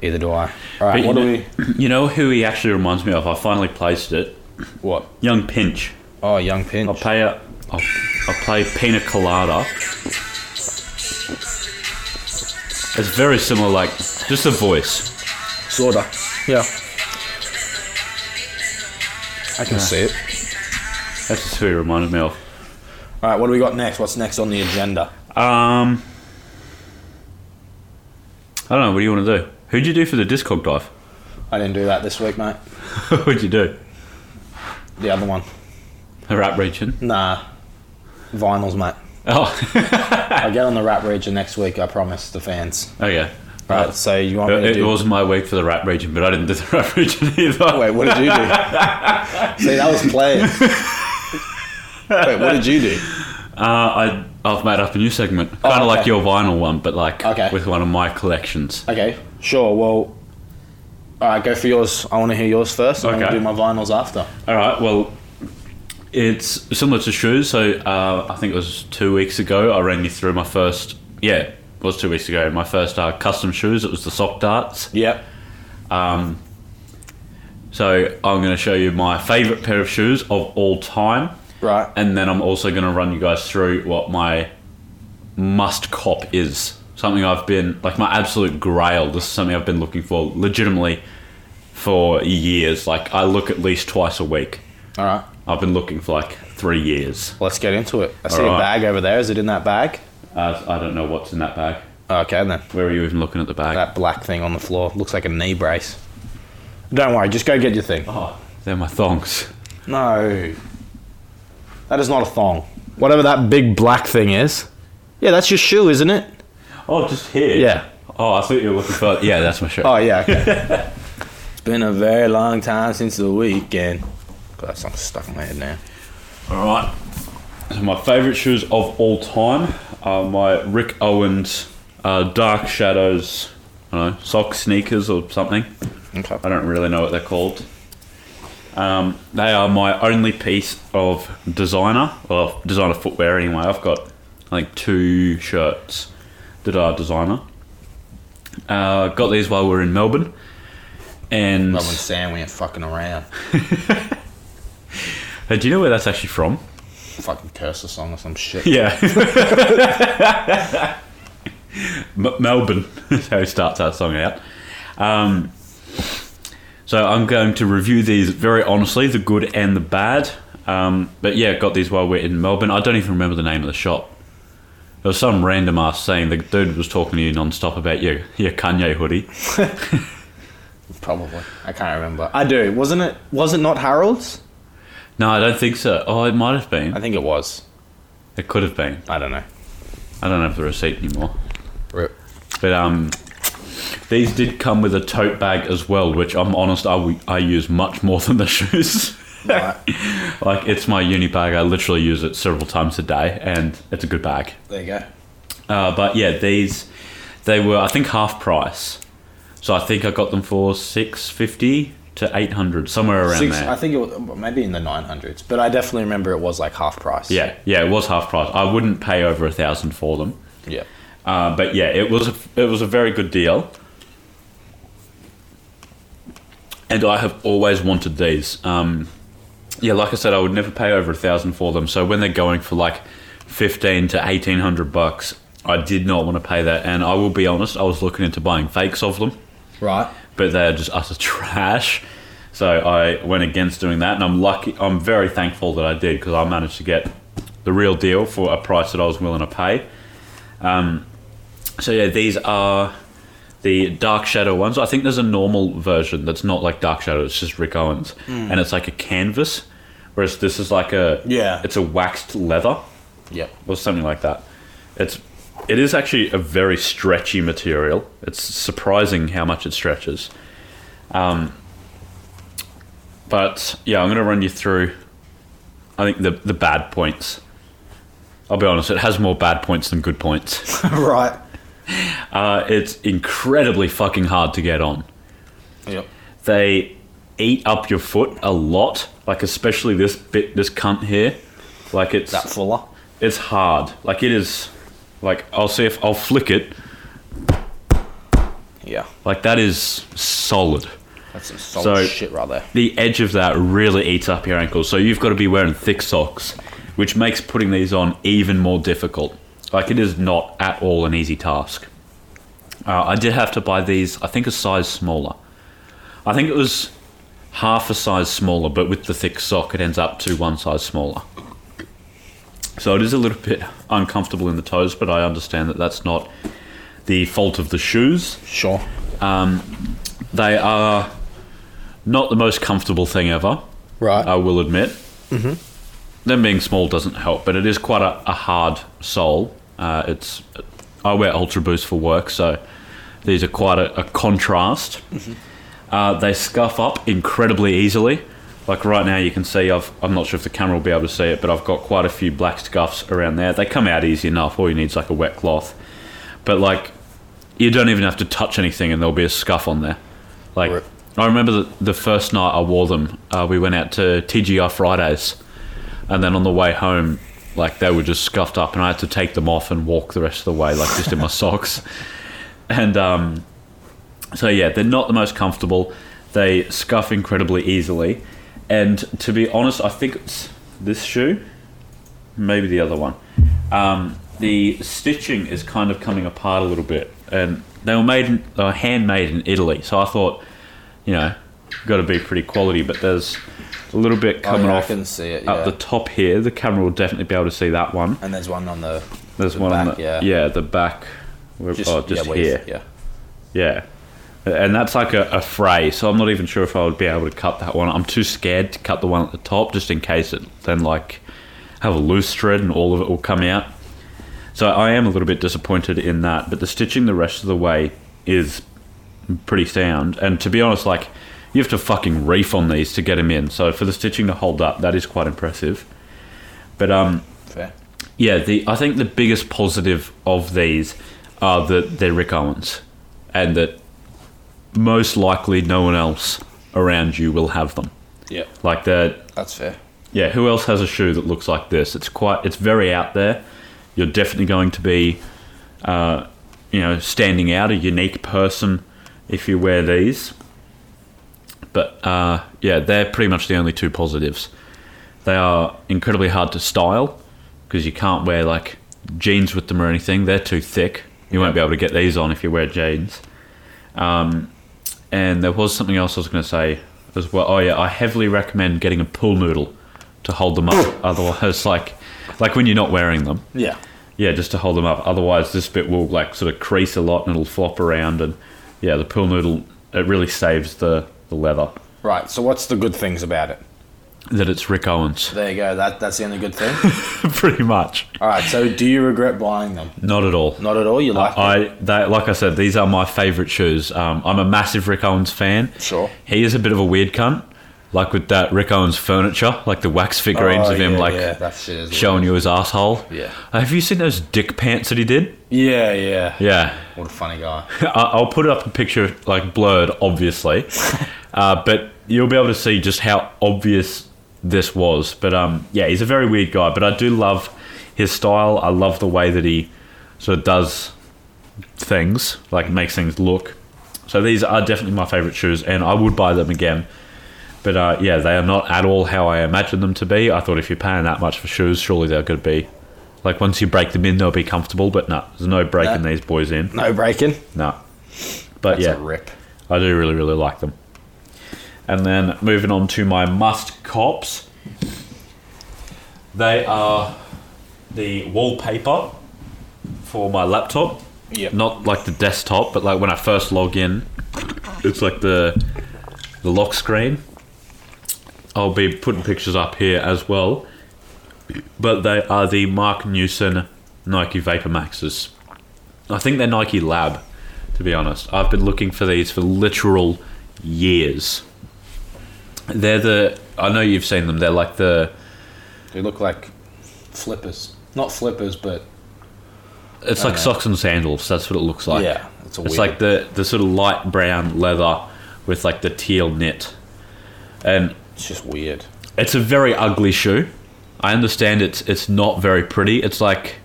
Either do I. All right. But What do you, we? know, you know who he actually reminds me of? I finally placed it. What? Yung Pinch. Oh, Yung Pinch. I'll play a. I'll, I'll play Pina Colada. It's very similar, like just the voice. Sorta. Yeah. I can see it. That's just who he reminded me of. All right. What do we got next? What's next on the agenda? Um, I don't know. What do you want to do? Who'd you do for the Discog dive? I didn't do that this week, mate. What'd you do? The other one. The rap region. Nah. Vinyls, mate. Oh, I'll get on the rap region next week. I promise the fans. okay. Right. So you want me It, to it do? was my week for the rap region, but I didn't do the rap region either. Wait. What did you do? see, that was playing. Wait. What did you do? Uh, I I've made up a new segment, kind of Oh, like your vinyl one, but like Okay. with one of my collections. Okay. Sure. Well. All right. Go for yours. I want to hear yours first. and Okay. we'll do my vinyls after. All right. Well, it's similar to shoes. So uh, I think it was two weeks ago. I ran you through my first. Yeah, it was two weeks ago. My first uh, custom shoes. It was the sock darts. Yep. Um, so I'm going to show you my favorite pair of shoes of all time, Right. and then I'm also going to run you guys through what my must cop is. Something I've been like my absolute grail. This is something I've been looking for legitimately for years. Like I look at least twice a week. All right. I've been looking for like three years. Let's get into it. I see All a right. bag over there. Is it in that bag? Uh, I don't know what's in that bag. Okay, then. Where are you even looking at the bag? That black thing on the floor looks like a knee brace. Don't worry, just go get your thing. Oh, they're my thongs. No. That is not a thong. Whatever that big black thing is. Yeah, that's your shoe, isn't it? Oh, just here. Yeah. Oh, I thought you were looking for. Yeah, that's my shirt. Oh, yeah, okay. it's been a very long time since the weekend. God, that song's stuck in my head now. All right. So my favourite shoes of all time are my Rick Owens uh, Dark Shadows, I don't know, sock sneakers or something. Okay. I don't really know what they're called. Um, they are my only piece of designer, well, designer footwear anyway. I've got, I think, two shirts that are designer. Uh, got these while we were in Melbourne. And Love when Sam went fucking around. Hey, do you know where that's actually from? Fucking curse a song or some shit. Yeah. M- Melbourne is how he starts that song out. Um, so I'm going to review these very honestly, the good and the bad. Um, but yeah, got these while we're in Melbourne. I don't even remember the name of the shop. There was some random ass saying the dude was talking to you non-stop about your, your Kanye hoodie. Probably. I can't remember. I do. Wasn't it? Was it not Harold's? No, I don't think so. Oh, it might have been. I think it was. It could have been. I don't know. I don't have the receipt anymore. Rip. But um, these did come with a tote bag as well, which I'm honest, I, I use much more than the shoes. Right. like it's my uni bag. I literally use it several times a day, and it's a good bag. There you go. Uh, but yeah, these they were I think half price, so I think I got them for six fifty to eight hundred somewhere around Six, there. I think it was maybe in the 900s, but I definitely remember it was like half price. yeah, yeah, it was half price. I wouldn't pay over a thousand for them. Yeah. Uh, but yeah, it was a, it was a very good deal, and I have always wanted these. Um, yeah, like I said, I would never pay over a thousand for them. So when they're going for like fifteen to eighteen hundred bucks, I did not want to pay that. And I will be honest, I was looking into buying fakes of them, Right. but they are just utter trash. So I went against doing that, and I'm lucky. I'm very thankful that I did because I managed to get the real deal for a price that I was willing to pay. Um, so yeah, these are the Dark Shadow ones. I think there's a normal version that's not like Dark Shadow. It's just Rick Owens, and it's like a canvas, whereas this is like a Yeah. it's a waxed leather yeah, or something like that. It's it is actually a very stretchy material. It's surprising how much it stretches. Um, but yeah, I'm going to run you through. I think the the bad points. I'll be honest, it has more bad points than good points. right. Uh, it's incredibly fucking hard to get on. Yep. They eat up your foot a lot, like especially this bit, this cunt here. Like it's That fuller. it's hard. Like it is. Like I'll see if I'll flick it. Yeah. Like that is solid. That's some solid So- shit right there. The edge of that really eats up your ankles, so you've got to be wearing thick socks, which makes putting these on even more difficult. Like it is not at all an easy task. Uh, I did have to buy these. I think a size smaller. I think it was half a size smaller, but with the thick sock, it ends up to one size smaller. So it is a little bit uncomfortable in the toes, but I understand that that's not the fault of the shoes. Sure. Um, They are not the most comfortable thing ever. Right. I will admit. Mm-hmm. Them being small doesn't help, but it is quite a, a hard sole. Uh, it's I wear Ultra Boost for work, so these are quite a, a contrast. Uh, they scuff up incredibly easily. Like right now, you can see I've I'm not sure if the camera will be able to see it, but I've got quite a few black scuffs around there. They come out easy enough. All you need is like a wet cloth, but like you don't even have to touch anything, and there'll be a scuff on there. Like Rip. I remember the, the first night I wore them. Uh, we went out to TGI Fridays, and then on the way home, like they were just scuffed up, and I had to take them off and walk the rest of the way, like just in my socks. And um, so yeah, they're not the most comfortable. They scuff incredibly easily, and to be honest, I think it's this shoe, maybe the other one. Um, the stitching is kind of coming apart a little bit, and they were made, in, they were handmade in Italy. So I thought, you know, got to be pretty quality. But there's a little bit oh, coming Oh, yeah, I off can see it, yeah. the top here. The camera will definitely be able to see that one. And there's one on the. There's the one on the yeah. yeah the back. Just, oh, just yeah, here. Yeah. Yeah. And that's like a, a fray, so I'm not even sure if I would be able to cut that one. I'm too scared to cut the one at the top, just in case it then like have a loose thread and all of it will come out. So I am a little bit disappointed in that, but the stitching the rest of the way is pretty sound. And to be honest, like you have to fucking reef on these to get them in. So for the stitching to hold up, that is quite impressive. But um, Fair. yeah, the I think the biggest positive of these are that they're Rick Owens, and that most likely no one else around you will have them. Yeah. Like that, That's fair. yeah. Who else has a shoe that looks like this? It's quite, it's very out there. You're definitely going to be, uh, you know, standing out, a unique person if you wear these. But uh, yeah, they're pretty much the only two positives. They are incredibly hard to style because you can't wear like jeans with them or anything. They're too thick. You won't be able to get these on if you wear jeans. Um, and there was something else I was going to say as well. Oh yeah, I heavily recommend getting a pool noodle to hold them up. Otherwise, like like when you're not wearing them, Yeah. yeah, just to hold them up. Otherwise, this bit will like sort of crease a lot and it'll flop around. And yeah, the pool noodle it really saves the the leather. Right. So what's the good things about it? That it's Rick Owens, There you go. That that's the only good thing. pretty much. All right. So do you regret buying them? Not at all. Not at all. You like them? I they, like I said, these are my favourite shoes. Um, I'm a massive Rick Owens fan. Sure. He is a bit of a weird cunt, like with that Rick Owens furniture, like the wax figurines Oh, of him, yeah, like yeah, that shit is showing you his asshole. Yeah. Have you seen those dick pants that he did? Yeah. Yeah. Yeah. What a funny guy. I- I'll put up a picture, like blurred, obviously, uh, but you'll be able to see just how obvious this was. But um, yeah, he's a very weird guy. But I do love his style. I love the way that he sort of does things, like makes things look. So these are definitely my favorite shoes, and I would buy them again. But uh, yeah, they are not at all how I imagined them to be. I thought if you're paying that much for shoes, surely they're going to be like once you break them in, they'll be comfortable. But no, there's no breaking No. these boys in. No breaking. No. But That's yeah, a rip. I do really, really like them. And then moving on to my must cops. They are the wallpaper for my laptop. Yep. not like the desktop, but like when I first log in, it's like the the lock screen. I'll be putting pictures up here as well, but they are the Marc Newson Nike Vapor Maxes. I think they're Nike Lab, to be honest. I've been looking for these for literal years. They're the I know you've seen them. They're like the They look like flippers. Not flippers, but it's like know. socks and sandals. That's what it looks like. yeah, it's a It's like the the sort of light brown leather with like the teal knit, and it's just weird. it's a very ugly shoe. I understand it's it's not very pretty. It's like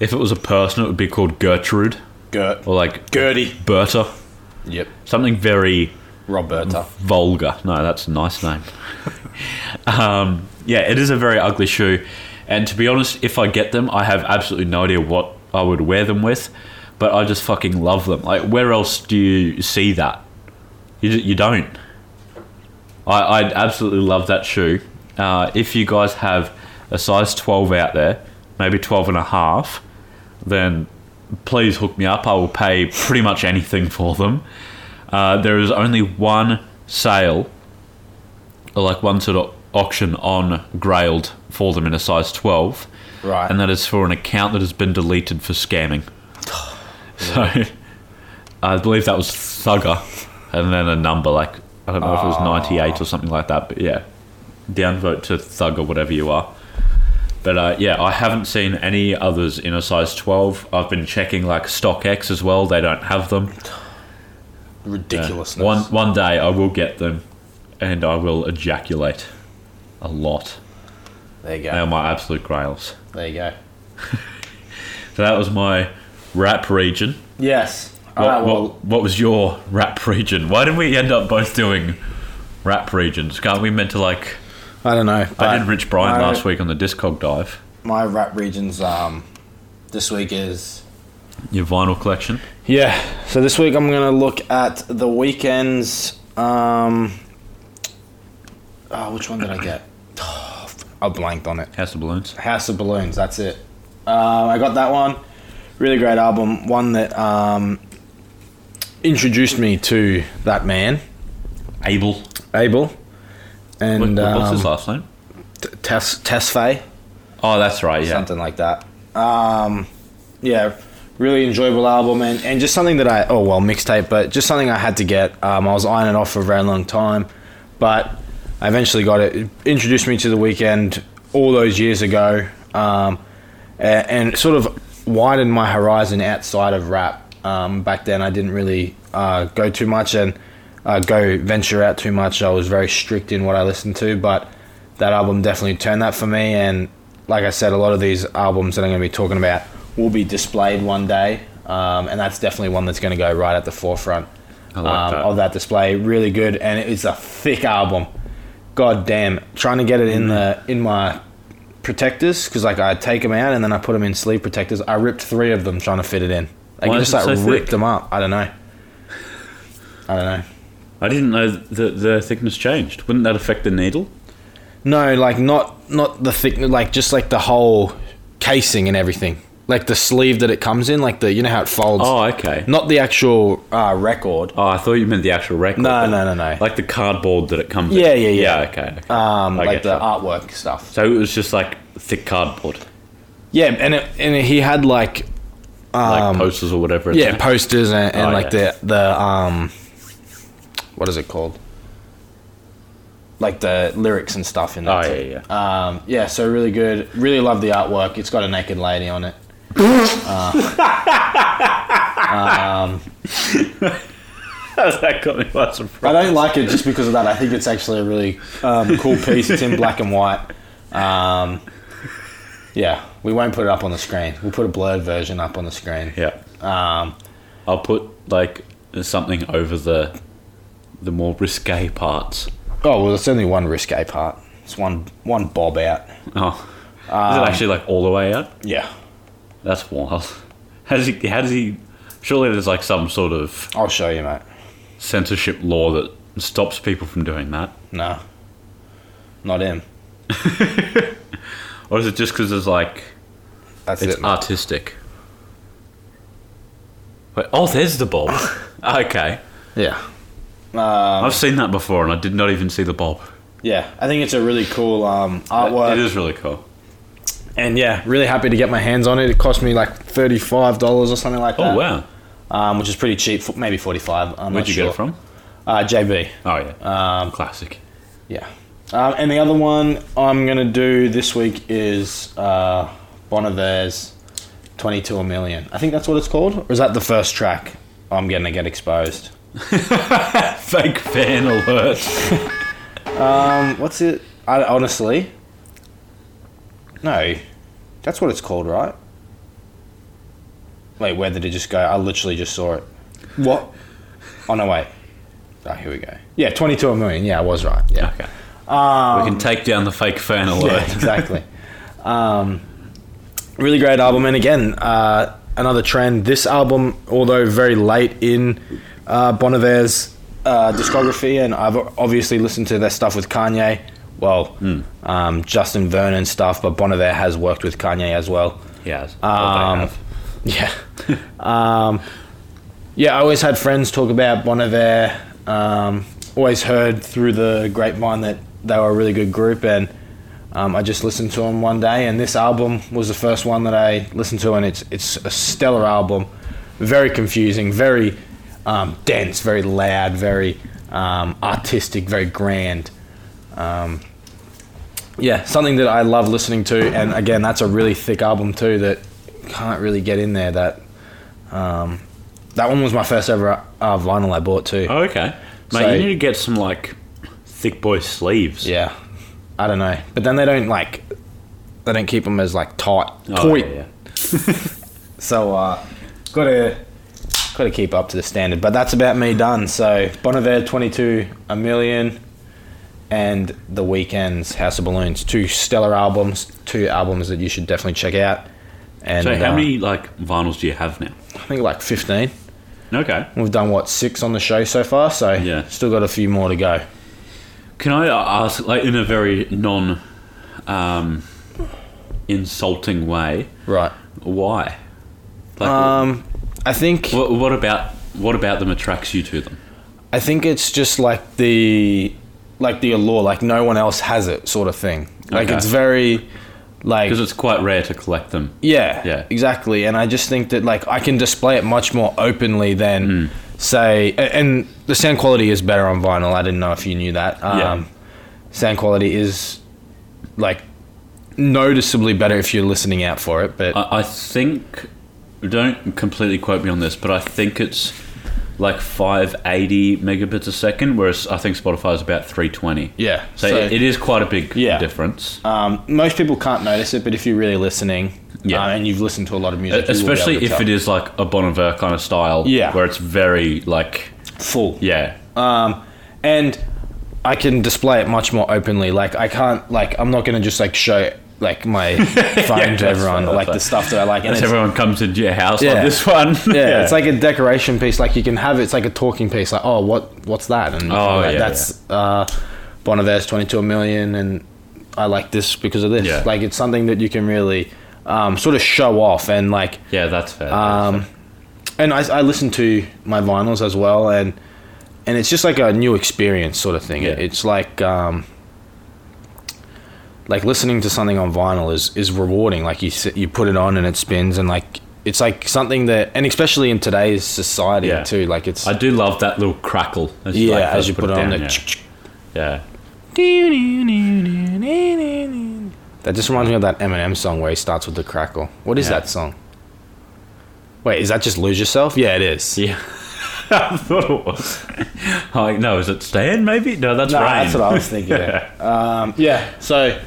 if it was a person, it would be called Gertrude Gert. or like Gertie. Berta, Yep. something very Roberta. vulgar. No, that's a nice name. um, yeah, it is a very ugly shoe, and to be honest, if I get them, I have absolutely no idea what I would wear them with, but I just fucking love them. Like, where else do you see that? You, you don't. I I absolutely love that shoe. Uh, if you guys have a size 12 out there, maybe 12 and a half, then please hook me up. I will pay pretty much anything for them. Uh, there is only one sale, or like one sort of auction on Grailed for them in a size 12, Right. and that is for an account that has been deleted for scamming. So I believe that was Thugger, and then a number like I don't know if it was 98 or something like that, but yeah, downvote to Thug or whatever you are. But uh, yeah, I haven't seen any others in a size 12. I've been checking like StockX as well. They don't have them. Ridiculousness. One one day I will get them, and I will ejaculate a lot. There you go. They are my absolute grails. there you go. So that was my rap region. Yes. What, Alright, well, what, what was your rap region? Why didn't we end up both doing rap regions? Can't we meant to like? I don't know. I did Rich Brian my- last week on the Discog dive. My rap regions um, this week is Your vinyl collection. Yeah. So this week I'm gonna look at the Weeknd's. Um, oh, which one did I get? I blanked on it. House of Balloons. House of Balloons. That's it. Um, I got that one. Really great album. One that um, introduced me to that man, Abel. Abel, and What, what's his um, last name? T- Tess Tesfaye. Oh, that's right. Yeah. something like that. Um, yeah, really enjoyable album and, and just something that I oh well mixtape, but just something I had to get. Um, I was eyeing it off for a very long time, but I eventually got it. It introduced me to the Weeknd all those years ago, um, and, and sort of widened my horizon outside of rap. Um, back then, I didn't really uh, go too much and uh, go venture out too much. I was very strict in what I listened to, but that album definitely turned that for me. And like I said, a lot of these albums that I'm going to be talking about will be displayed one day, um, and that's definitely one that's going to go right at the forefront like um, that. of that display. Really good, and it's a thick album. God damn, trying to get it in the in my protectors because like I take them out and then I put them in sleeve protectors. I ripped three of them trying to fit it in. Like Why you just like so ripped thick? them up. I don't know. I don't know. I didn't know that the thickness changed. Wouldn't that affect the needle? No, like not not the thick, like just like the whole casing and everything, like the sleeve that it comes in, like the you know how it folds. Oh, okay. Not the actual uh, record. Oh, I thought you meant the actual record. No, no, no, no. Like the cardboard that it comes Yeah, in. yeah, yeah. Yeah, okay. okay. Um, I like the that. artwork stuff. So it was just like thick cardboard, Yeah, and it, and he had like like um, posters or whatever. it's yeah in. posters and, and Oh, like yeah. the the um what is it called? Like the lyrics and stuff in Oh, that. yeah, too. Um, yeah, so really good. Really love the artwork. It's got a naked lady on it. that got me by surprise. I don't like it just because of that. I think it's actually a really um, cool piece. It's in black and white. Um, yeah, we won't put it up on the screen. We'll put a blurred version up on the screen. Yeah, Um, I'll put like something over the the more risque parts. oh well, it's only one risque part. It's one one bob out. Oh, is Um, it actually like all the way out? Yeah, That's wild. How does he? How does he? Surely there's like some sort of I'll show you, mate. censorship law that stops people from doing that, No, not him. or is it just because it's like That's it's it. artistic? Wait, oh, there's the bulb. okay. Yeah. I've seen that before and I did not even see the bulb. Yeah, I think it's a really cool um, artwork. It is really cool. And yeah, really happy to get my hands on it. It cost me like thirty-five dollars or something like that. Oh, wow. Um, which is pretty cheap, for, maybe forty-five. I'm Where'd not you sure. get it from? Uh, JB. Oh, yeah. Um, Classic. yeah. Um, and the other one I'm gonna do this week is uh, Bon Iver's "22 a Million. I think that's what it's called. Or is that the first track? I'm gonna get exposed. Fake fan alert. Um, what's it? I honestly, no, that's what it's called, right? Wait, where did it just go? I literally just saw it. What? Oh no, wait. Oh, here we go. Yeah, twenty-two a million. Yeah, I was right. Yeah, Okay. We can take down the fake fan alert. yeah, exactly. um, really great album, and again, uh, another trend. This album, although very late in uh, Bon Iver's uh, discography, and I've obviously listened to their stuff with Kanye. Well, um, Justin Vernon stuff, but Bon Iver has worked with Kanye as well. He has. Um. Yeah. um, yeah, I always had friends talk about Bon Iver. Um, always heard through the grapevine that they were a really good group, and um, I just listened to them one day, and this album was the first one that I listened to, and it's it's a stellar album. Very confusing, very um, dense, very loud, very um, artistic, very grand. Um, yeah, something that I love listening to, and again, that's a really thick album too that can't really get in there. That um, that one was my first ever uh, vinyl I bought too. Oh, okay. Mate, So- you need to get some, like, thick boy sleeves. Yeah, I don't know, but then they don't like they don't keep them as like tight, Oh, tight. yeah, yeah. So uh, gotta gotta keep up to the standard. But that's about me done. So Bon Iver, twenty two, a million, and The Weeknd's, House of Balloons, two stellar albums, two albums that you should definitely check out. And So, how uh, many, like, vinyls do you have now? I think like fifteen. Okay. We've done what six on the show so far, so Yeah. still got a few more to go. Can I ask, like, in a very non um, insulting way, Right. why? Like, Um, I think what, what about what about them attracts you to them? I think it's just like the like the allure, like no one else has it, sort of thing. Like Okay. it's very like Because it's quite rare to collect them. yeah, Yeah. exactly. And I just think that like I can display it much more openly than Hmm. Say, and the sound quality is better on vinyl. I didn't know if you knew that. Um, Yeah. Sound quality is like noticeably better if you're listening out for it, but I, I think, don't completely quote me on this, but I think it's like 580 megabits a second, whereas I think Spotify is about 320. yeah. So, it, it is quite a big Yeah. difference. Um, most people can't notice it, but if you're really listening, Yeah. uh, and you've listened to a lot of music, you will be Especially if tell. it is like a Bon Iver kind of style, Yeah. where it's very like, full. yeah, Um, and I can display it much more openly. Like I can't, like I'm not gonna just like show like my phone Yeah, to everyone, like that's the stuff that I like. And everyone comes into your house Yeah. like this one. yeah, it's like a decoration piece. Like you can have it's like a talking piece. Like oh, what what's that? And Oh, like, yeah, that's uh, Bon Iver's 22 a million, and I like this because of this. Yeah. Like it's something that you can really um, sort of show off and like yeah, that's fair. um, and I, I listen to my vinyls as well, and and it's just like a new experience sort of thing. Yeah. It's like um, like listening to something on vinyl is is rewarding. Like you you put it on and it spins, and like it's like something that, and especially in today's society Yeah. too. Like it's I do love that little crackle. As you, yeah, like, as you put, it on. down, yeah. yeah. That just reminds me of that Eminem song where he starts with the crackle. What is Yeah. that song? Wait, is that just lose yourself? Yeah, it is. Yeah. I thought it was. like, no, is it Stan maybe? No, that's No, Rain. that's what I was thinking. yeah. Um, yeah. So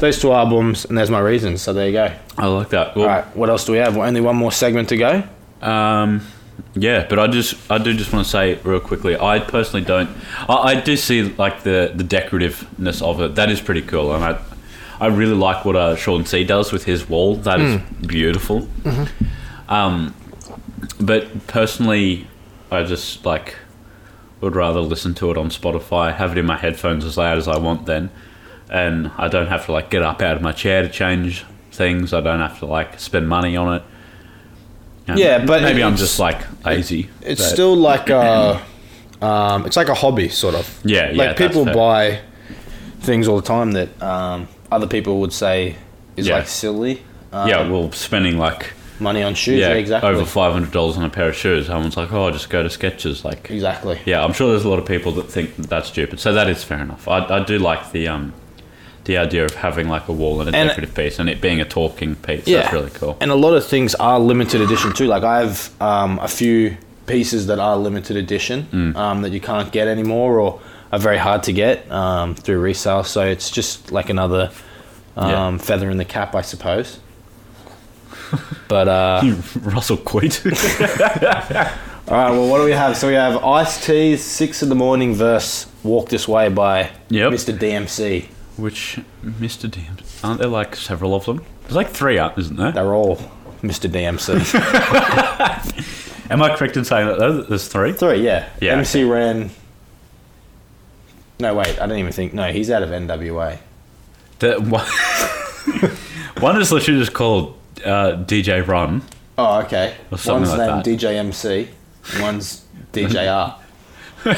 those two albums, and there's my reasons. So there you go. I like that. Well, All right. What else do we have? Only one more segment to go. Um, yeah, but I just I do just want to say real quickly. I personally don't. I, I do see like the the decorativeness of it. That is pretty cool, and I I really like what uh, Sean C does with his wall. That is beautiful. Um, but personally, I just like would rather listen to it on Spotify, have it in my headphones as loud as I want then, and I don't have to like get up out of my chair to change things. I don't have to like spend money on it. know, Yeah, but maybe I'm just like lazy. It's but- still like a, um, it's like a hobby sort of. Yeah, yeah, Like people buy things all the time that um, other people would say is Yeah. like silly. Um, yeah. Well, spending like money on shoes. yeah, Yeah, exactly. over five hundred dollars on a pair of shoes. Someone's like, oh, I'll just go to Skechers. Like, exactly. yeah, I'm sure there's a lot of people that think that that's stupid. So that is fair enough. I, I do like the um, the idea of having like a wall and a And- decorative piece, and it being a talking piece. Yeah, That's really cool. And a lot of things are limited edition too. Like I have um, a few pieces that are limited edition Mm. um, that you can't get anymore or are very hard to get um, through resale. So it's just like another um, Yeah. feather in the cap, I suppose. but uh, Russell quit. all right, well, what do we have? So we have Ice-T's, Six in the Morning verse Walk This Way by Yep. Mr. DMC. Which Mr. DM aren't there like several of them? There's like three, aren't isn't there? They're all Mr. DMC. Am I correct in saying that though, that there's three? Three, yeah. Yeah, MC ran. No, wait, I don't even think. No, he's out of NWA. The, one, one is literally just called uh, DJ Run. Oh, okay. Or something One's like named that. DJ MC, and one's DJR. no,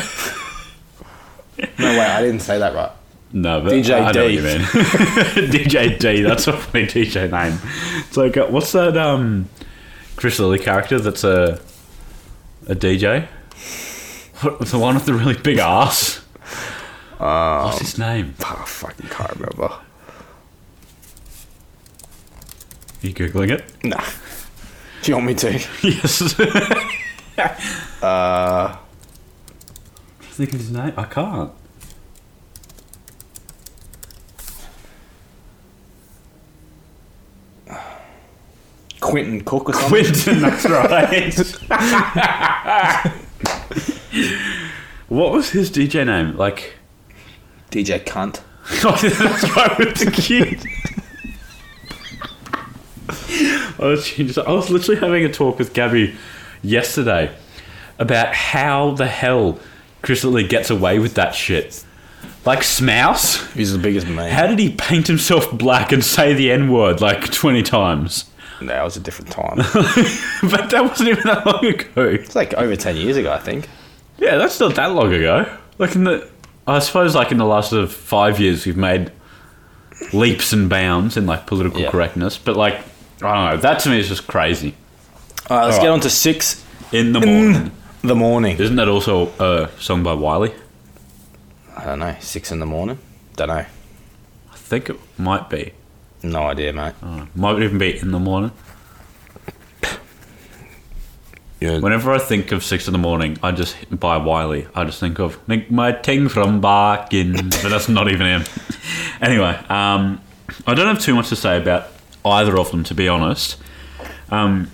wait, I didn't say that right. No, but DJ I know what D. you mean. DJ D, that's a funny DJ name. It's like, uh, what's that um, Chris Lilley character that's a a DJ? What, the one with the really big ass? what's his name? I fucking can't remember. you googling it? Nah. Do you want me to? yes. Uh, Think of his name? I can't. Quentin Cook or something? Quinton, that's right. what was his DJ name? Like, DJ Cunt. oh, that's right with the kid. I was, just- I was literally having a talk with Gabby yesterday about how the hell Chris Lilley gets away with that shit. Like Smouse, He's the biggest man. how did he paint himself black and say the N word like 20 times? That was a different time. but that wasn't even that long ago. it's like over 10 years ago, I think. Yeah, that's not that long ago. Like in the, I suppose like in the last sort of five years, we've made leaps and bounds in like political Yeah. correctness. But like, I don't know. That to me is just crazy. All right, let's All get right. on to six In the morning, the morning. isn't that also a song by Wiley? I don't know. Six in the morning? Don't know. I think it might be. No idea, mate. I. Might even be in the morning. Yeah. Whenever I think of six in the morning, I just by Wiley. I just think of "Make my ting from barking," but that's not even him. Anyway, um, I don't have too much to say about either of them, to be honest. Um,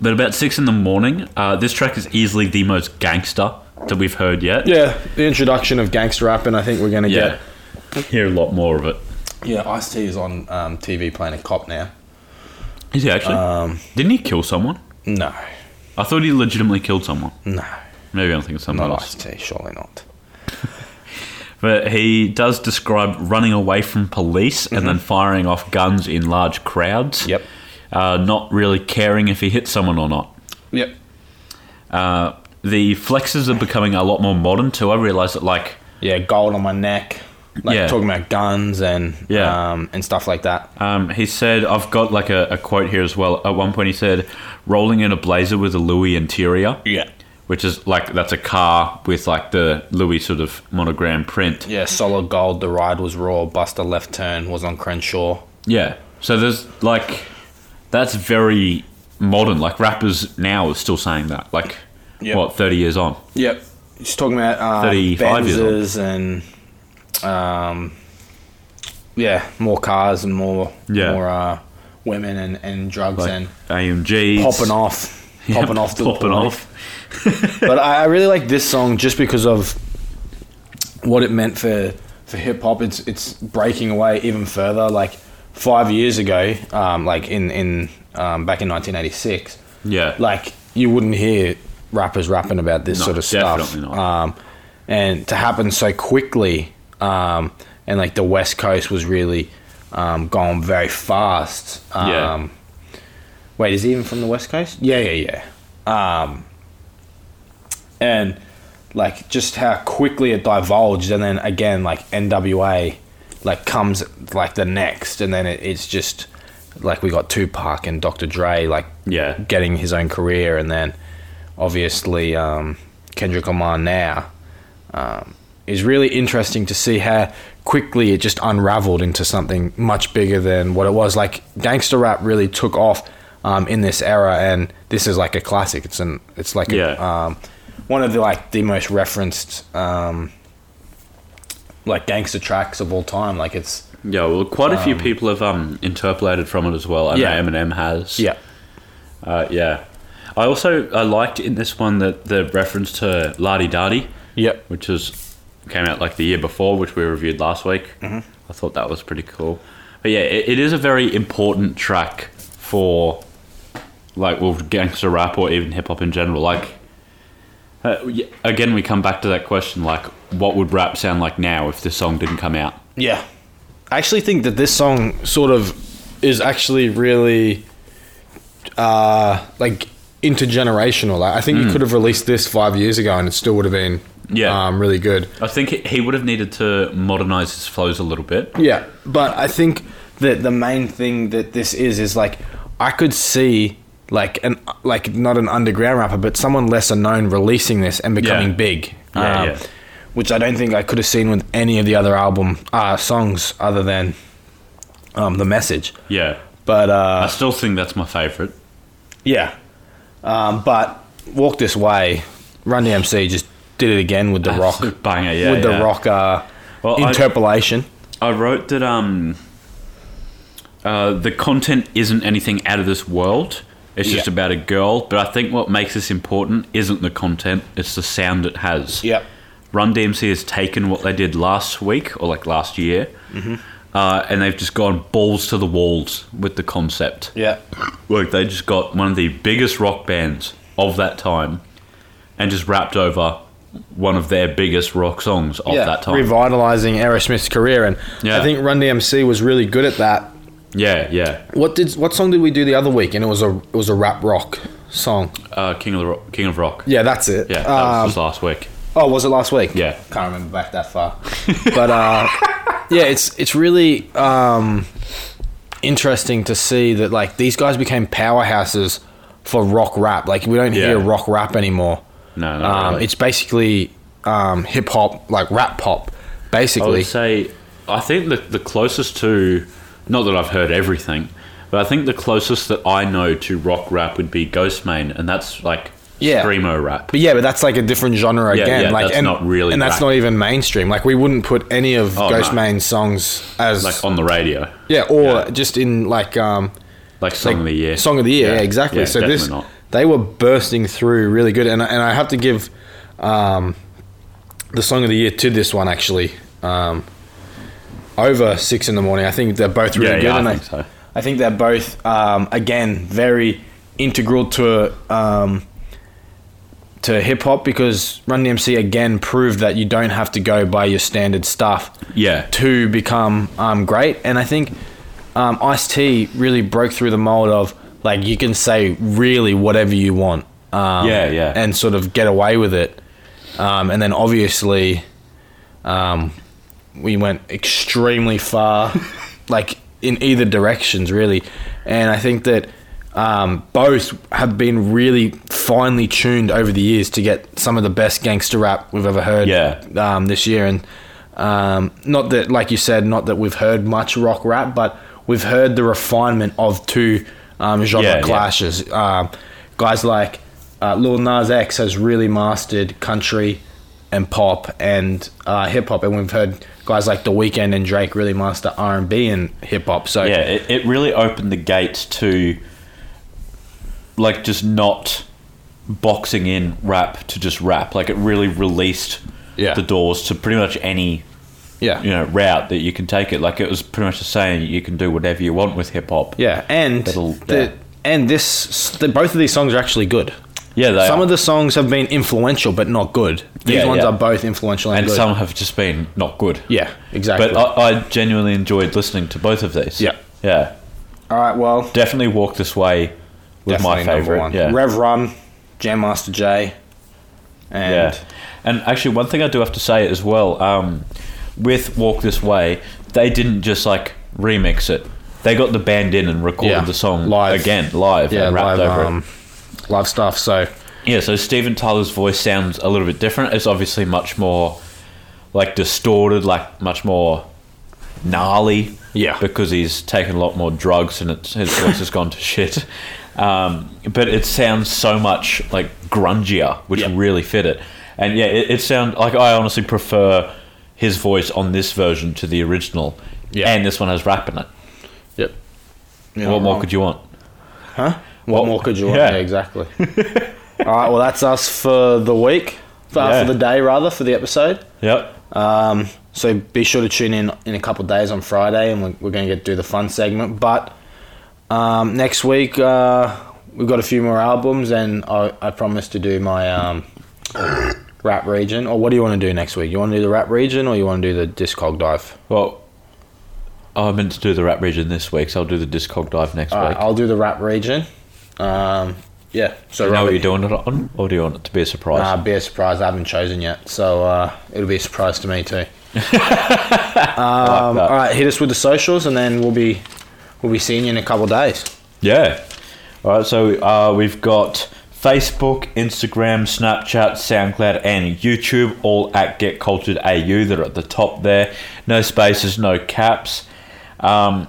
but about six in the morning, uh, this track is easily the most gangster that we've heard yet. Yeah, the introduction of gangster rap, and I think we're going to yeah. get. Hear a lot more of it. Yeah, Ice T is on um, TV playing a cop now. Is he actually? Um, Didn't he kill someone? no, I thought he legitimately killed someone. no, Maybe I'm thinking of something not else. Ice T. Surely not. But he does describe running away from police and then firing off guns in large crowds. Yep. Uh, not really caring if he hits someone or not. Yep. Uh, the flexes are becoming a lot more modern too. I realize that, like, Yeah, gold on my neck. Like Yeah. talking about guns and Yeah. um, and stuff like that. um, he said, I've got like a, a quote here as well. At one point, he said, rolling in a blazer with a Louis interior. Yeah. Which is like, that's a car with like the Louis sort of monogram print. Yeah, solid gold. The ride was raw. Buster left turn was on Crenshaw. Yeah. So there's like that's very modern. Like rappers now are still saying that. Like Yep. what, thirty years on? Yep. He's talking about uh, 35 years old. And um, yeah, more cars and more Yeah. more uh, women and, and drugs Like and AMGs. popping off, Yeah, popping off, popping off. but I, I really like this song just because of what it meant for for hip hop. It's it's breaking away even further. Like five years ago, um, like in in um, back in 1986, Yeah. like you wouldn't hear rappers rapping about this No, sort of stuff. definitely not. Um, and to happen so quickly, um, and like the West Coast was really um, going very fast. Yeah. Um, Wait, is he even from the West Coast? Yeah, yeah, yeah. Um, and like just how quickly it divulged, and then again, like NWA, like comes like the next, and then it, it's just like we got Tupac and Dr. Dre, like Yeah. getting his own career, and then obviously um, Kendrick Lamar now. Um, is really interesting to see how quickly it just unraveled into something much bigger than what it was. Like gangster rap really took off um, in this era, and this is like a classic. It's an it's like Yeah. a, um, one of the like the most referenced um, like gangster tracks of all time. Like it's Yeah, well, quite a few people have um, interpolated from it as well. I know Yeah. Eminem has. yeah Uh, yeah. I also I liked in this one that the reference to La Di Da Di, yep which is came out like the year before, which we reviewed last week. Mm-hmm. I thought that was pretty cool. But yeah, it, it is a very important track for like well gangster rap or even hip hop in general. Like uh, again, we come back to that question: like, what would rap sound like now if this song didn't come out? Yeah. I actually think that this song sort of is actually really uh like intergenerational. Like, I think you could have released this 5 years ago and it still would have been Yeah. um really good. I think he- would have needed to modernize his flows a little bit. Yeah, but I think that the main thing that this is is like I could see like an like not an underground rapper, but someone lesser known releasing this and becoming Yeah. big. Yeah, um, yeah. Which I don't think I could have seen with any of the other album uh, songs other than um, the message. Yeah. But I uh, still think that's my favorite. yeah, um, but walk this way. Run DMC just did it again with the rock banger, yeah. with the yeah. rock uh, Well, interpolation. I wrote that um, uh, the content isn't anything out of this world. It's just Yeah. about a girl. But I think what makes this important isn't the content; it's the sound it has. Yep. Run DMC has taken what they did last week or like last year, Mm-hmm. uh, and they've just gone balls to the walls with the concept. Yeah. Like they just got one of the biggest rock bands of that time, and just rapped over one of their biggest rock songs of that time. revitalizing Aerosmith's career, and Yeah. I think Run DMC was really good at that. yeah, yeah. What did what song did we do the other week? And it was a it was a rap rock song. Uh, King of the Rock, King of Rock. Yeah, that's it. Yeah, that Um, was last week. oh, was it last week? Yeah. can't remember back that far. but uh, yeah, it's it's really um, interesting to see that like these guys became powerhouses for rock rap. Like we don't hear rock rap anymore. No, no, Um, really. It's basically um, hip hop, like rap pop, basically. I would say, I think the the closest to, not that I've heard everything, but I think the closest that I know to rock rap would be Ghostemane, and that's like Yeah. screamo rap. But yeah, but that's like a different genre Yeah, again. yeah, like, that's and, not really and that's rap. not even mainstream. Like, we wouldn't put any of Oh, Ghost no. Main's songs as Like on the radio, yeah, or yeah. just in like um, like song like of the year. Song of the year, yeah, Yeah, exactly. so this not. They were bursting through really good, and I- and I have to give um, the song of the year to this one actually. Um, over six in the morning, I think they're both really Yeah, good, yeah, I and think so. I think they're both um, again very integral to um, to hip hop because Run DMC again proved that you don't have to go by your standard stuff Yeah, to become um, great. And I think um, Ice-T really broke through the mold of like you can say really whatever you want. Um, Yeah, yeah. And sort of get away with it. Um, and then obviously, um, we went extremely far, like in either directions, really. And I think that um, both have been really finely tuned over the years to get some of the best gangster rap we've ever heard Yeah. um, this year. And um, not that, like you said, not that we've heard much rock rap, but we've heard the refinement of two um, genre Yeah, yeah. clashes. Um, guys like uh, Lil Nas X has really mastered country and pop and uh, hip hop, and we've heard guys like The Weeknd and Drake really master R and B and hip hop. So yeah. It, it really opened the gates to like just not boxing in rap to just rap. Like it really released Yeah. the doors to pretty much any yeah, you know route that you can take it. Like it was pretty much the saying you can do whatever you want with hip hop. yeah, and the, and this the, both of these songs are actually good. Yeah, they Some are. of the songs have been influential, but not good. These Yeah, ones yeah. are both influential and, and some have just been not good. yeah, exactly. But I, I genuinely enjoyed listening to both of these. Yeah. Yeah. All right, well, Definitely walk this way was my favorite. one. Yeah, Rev Run, Jam Master Jay, and yeah. And actually, one thing I do have to say as well, um, with Walk This Way, they didn't just like remix it. They got the band in and recorded Yeah, the song live. again live yeah, and rapped live, over it. um, live stuff. So Yeah, so Steven Tyler's voice sounds a little bit different. It's obviously much more like distorted, like much more gnarly. Yeah. Because he's taken a lot more drugs and it's, his voice has gone to shit. Um, but it sounds so much like grungier, which Yeah. really fit it. And yeah, it, it sounds like I honestly prefer his voice on this version to the original. Yeah. And this one has rap in it. yep. what more could you want? Huh? What What- more could you want? yeah. Yeah, exactly. All right. Well, that's us for the week. For, Yeah. for the day, rather, for the episode. Yep. Um, so be sure to tune in in a couple of days on Friday, and we're, we're going to get do the fun segment. But um, next week uh, we've got a few more albums, and I, I promise to do my um, rap region. Or what do you want to do next week? You want to do the rap region, or you want to do the discog dive? Well, I meant to do the rap region this week, so I'll do the Discog dive next All week. I'll do the rap region. Um, yeah. So Do you know what Robbie- you're doing it on, or do you want it to be a surprise? Nah, be a surprise. I haven't chosen yet, so uh, it'll be a surprise to me too. Um, all right, hit us with the socials, and then we'll be we'll be seeing you in a couple of days. Yeah. All right. So uh, we've got Facebook, Instagram, Snapchat, SoundCloud, and YouTube, all at Get Cultured AU. They're at the top there. No spaces, no caps. Um,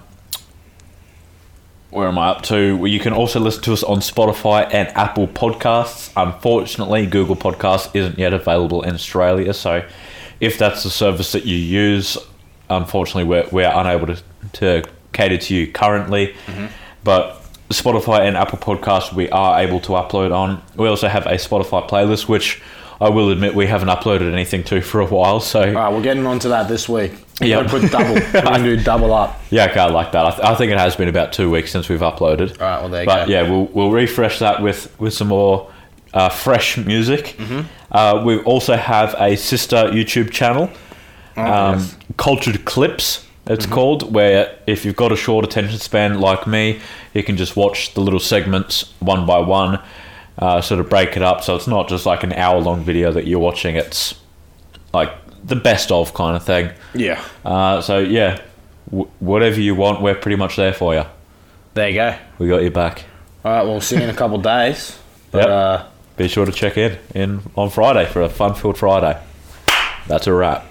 where am I up to? Well, you can also listen to us on Spotify and Apple Podcasts. Unfortunately, Google Podcasts isn't yet available in Australia, so if that's the service that you use, unfortunately, we're, we're unable to, to cater to you currently. But Spotify and Apple Podcasts, we are able to upload on. We also have a Spotify playlist, which I will admit we haven't uploaded anything to for a while. So All right, we're getting onto that this week. Yeah. put double. We're gonna do double up. Yeah, okay, I like that. I, th- I think it has been about two weeks since we've uploaded. All right, well there you but go. yeah, we'll we'll refresh that with with some more uh, fresh music. Mm-hmm. Uh, we also have a sister YouTube channel, Oh, um, yes. Cultured Clips. It's called where if you've got a short attention span like me, you can just watch the little segments one by one, uh, sort of break it up. So it's not just like an hour long video that you're watching. It's like the best of kind of thing. Yeah, Uh, so yeah, w- whatever you want, we're pretty much there for you. there you go. We got your back. All right, we'll see you in a couple of days. But Yep. uh, Be sure to check in in on Friday for a fun-filled Friday. That's a wrap.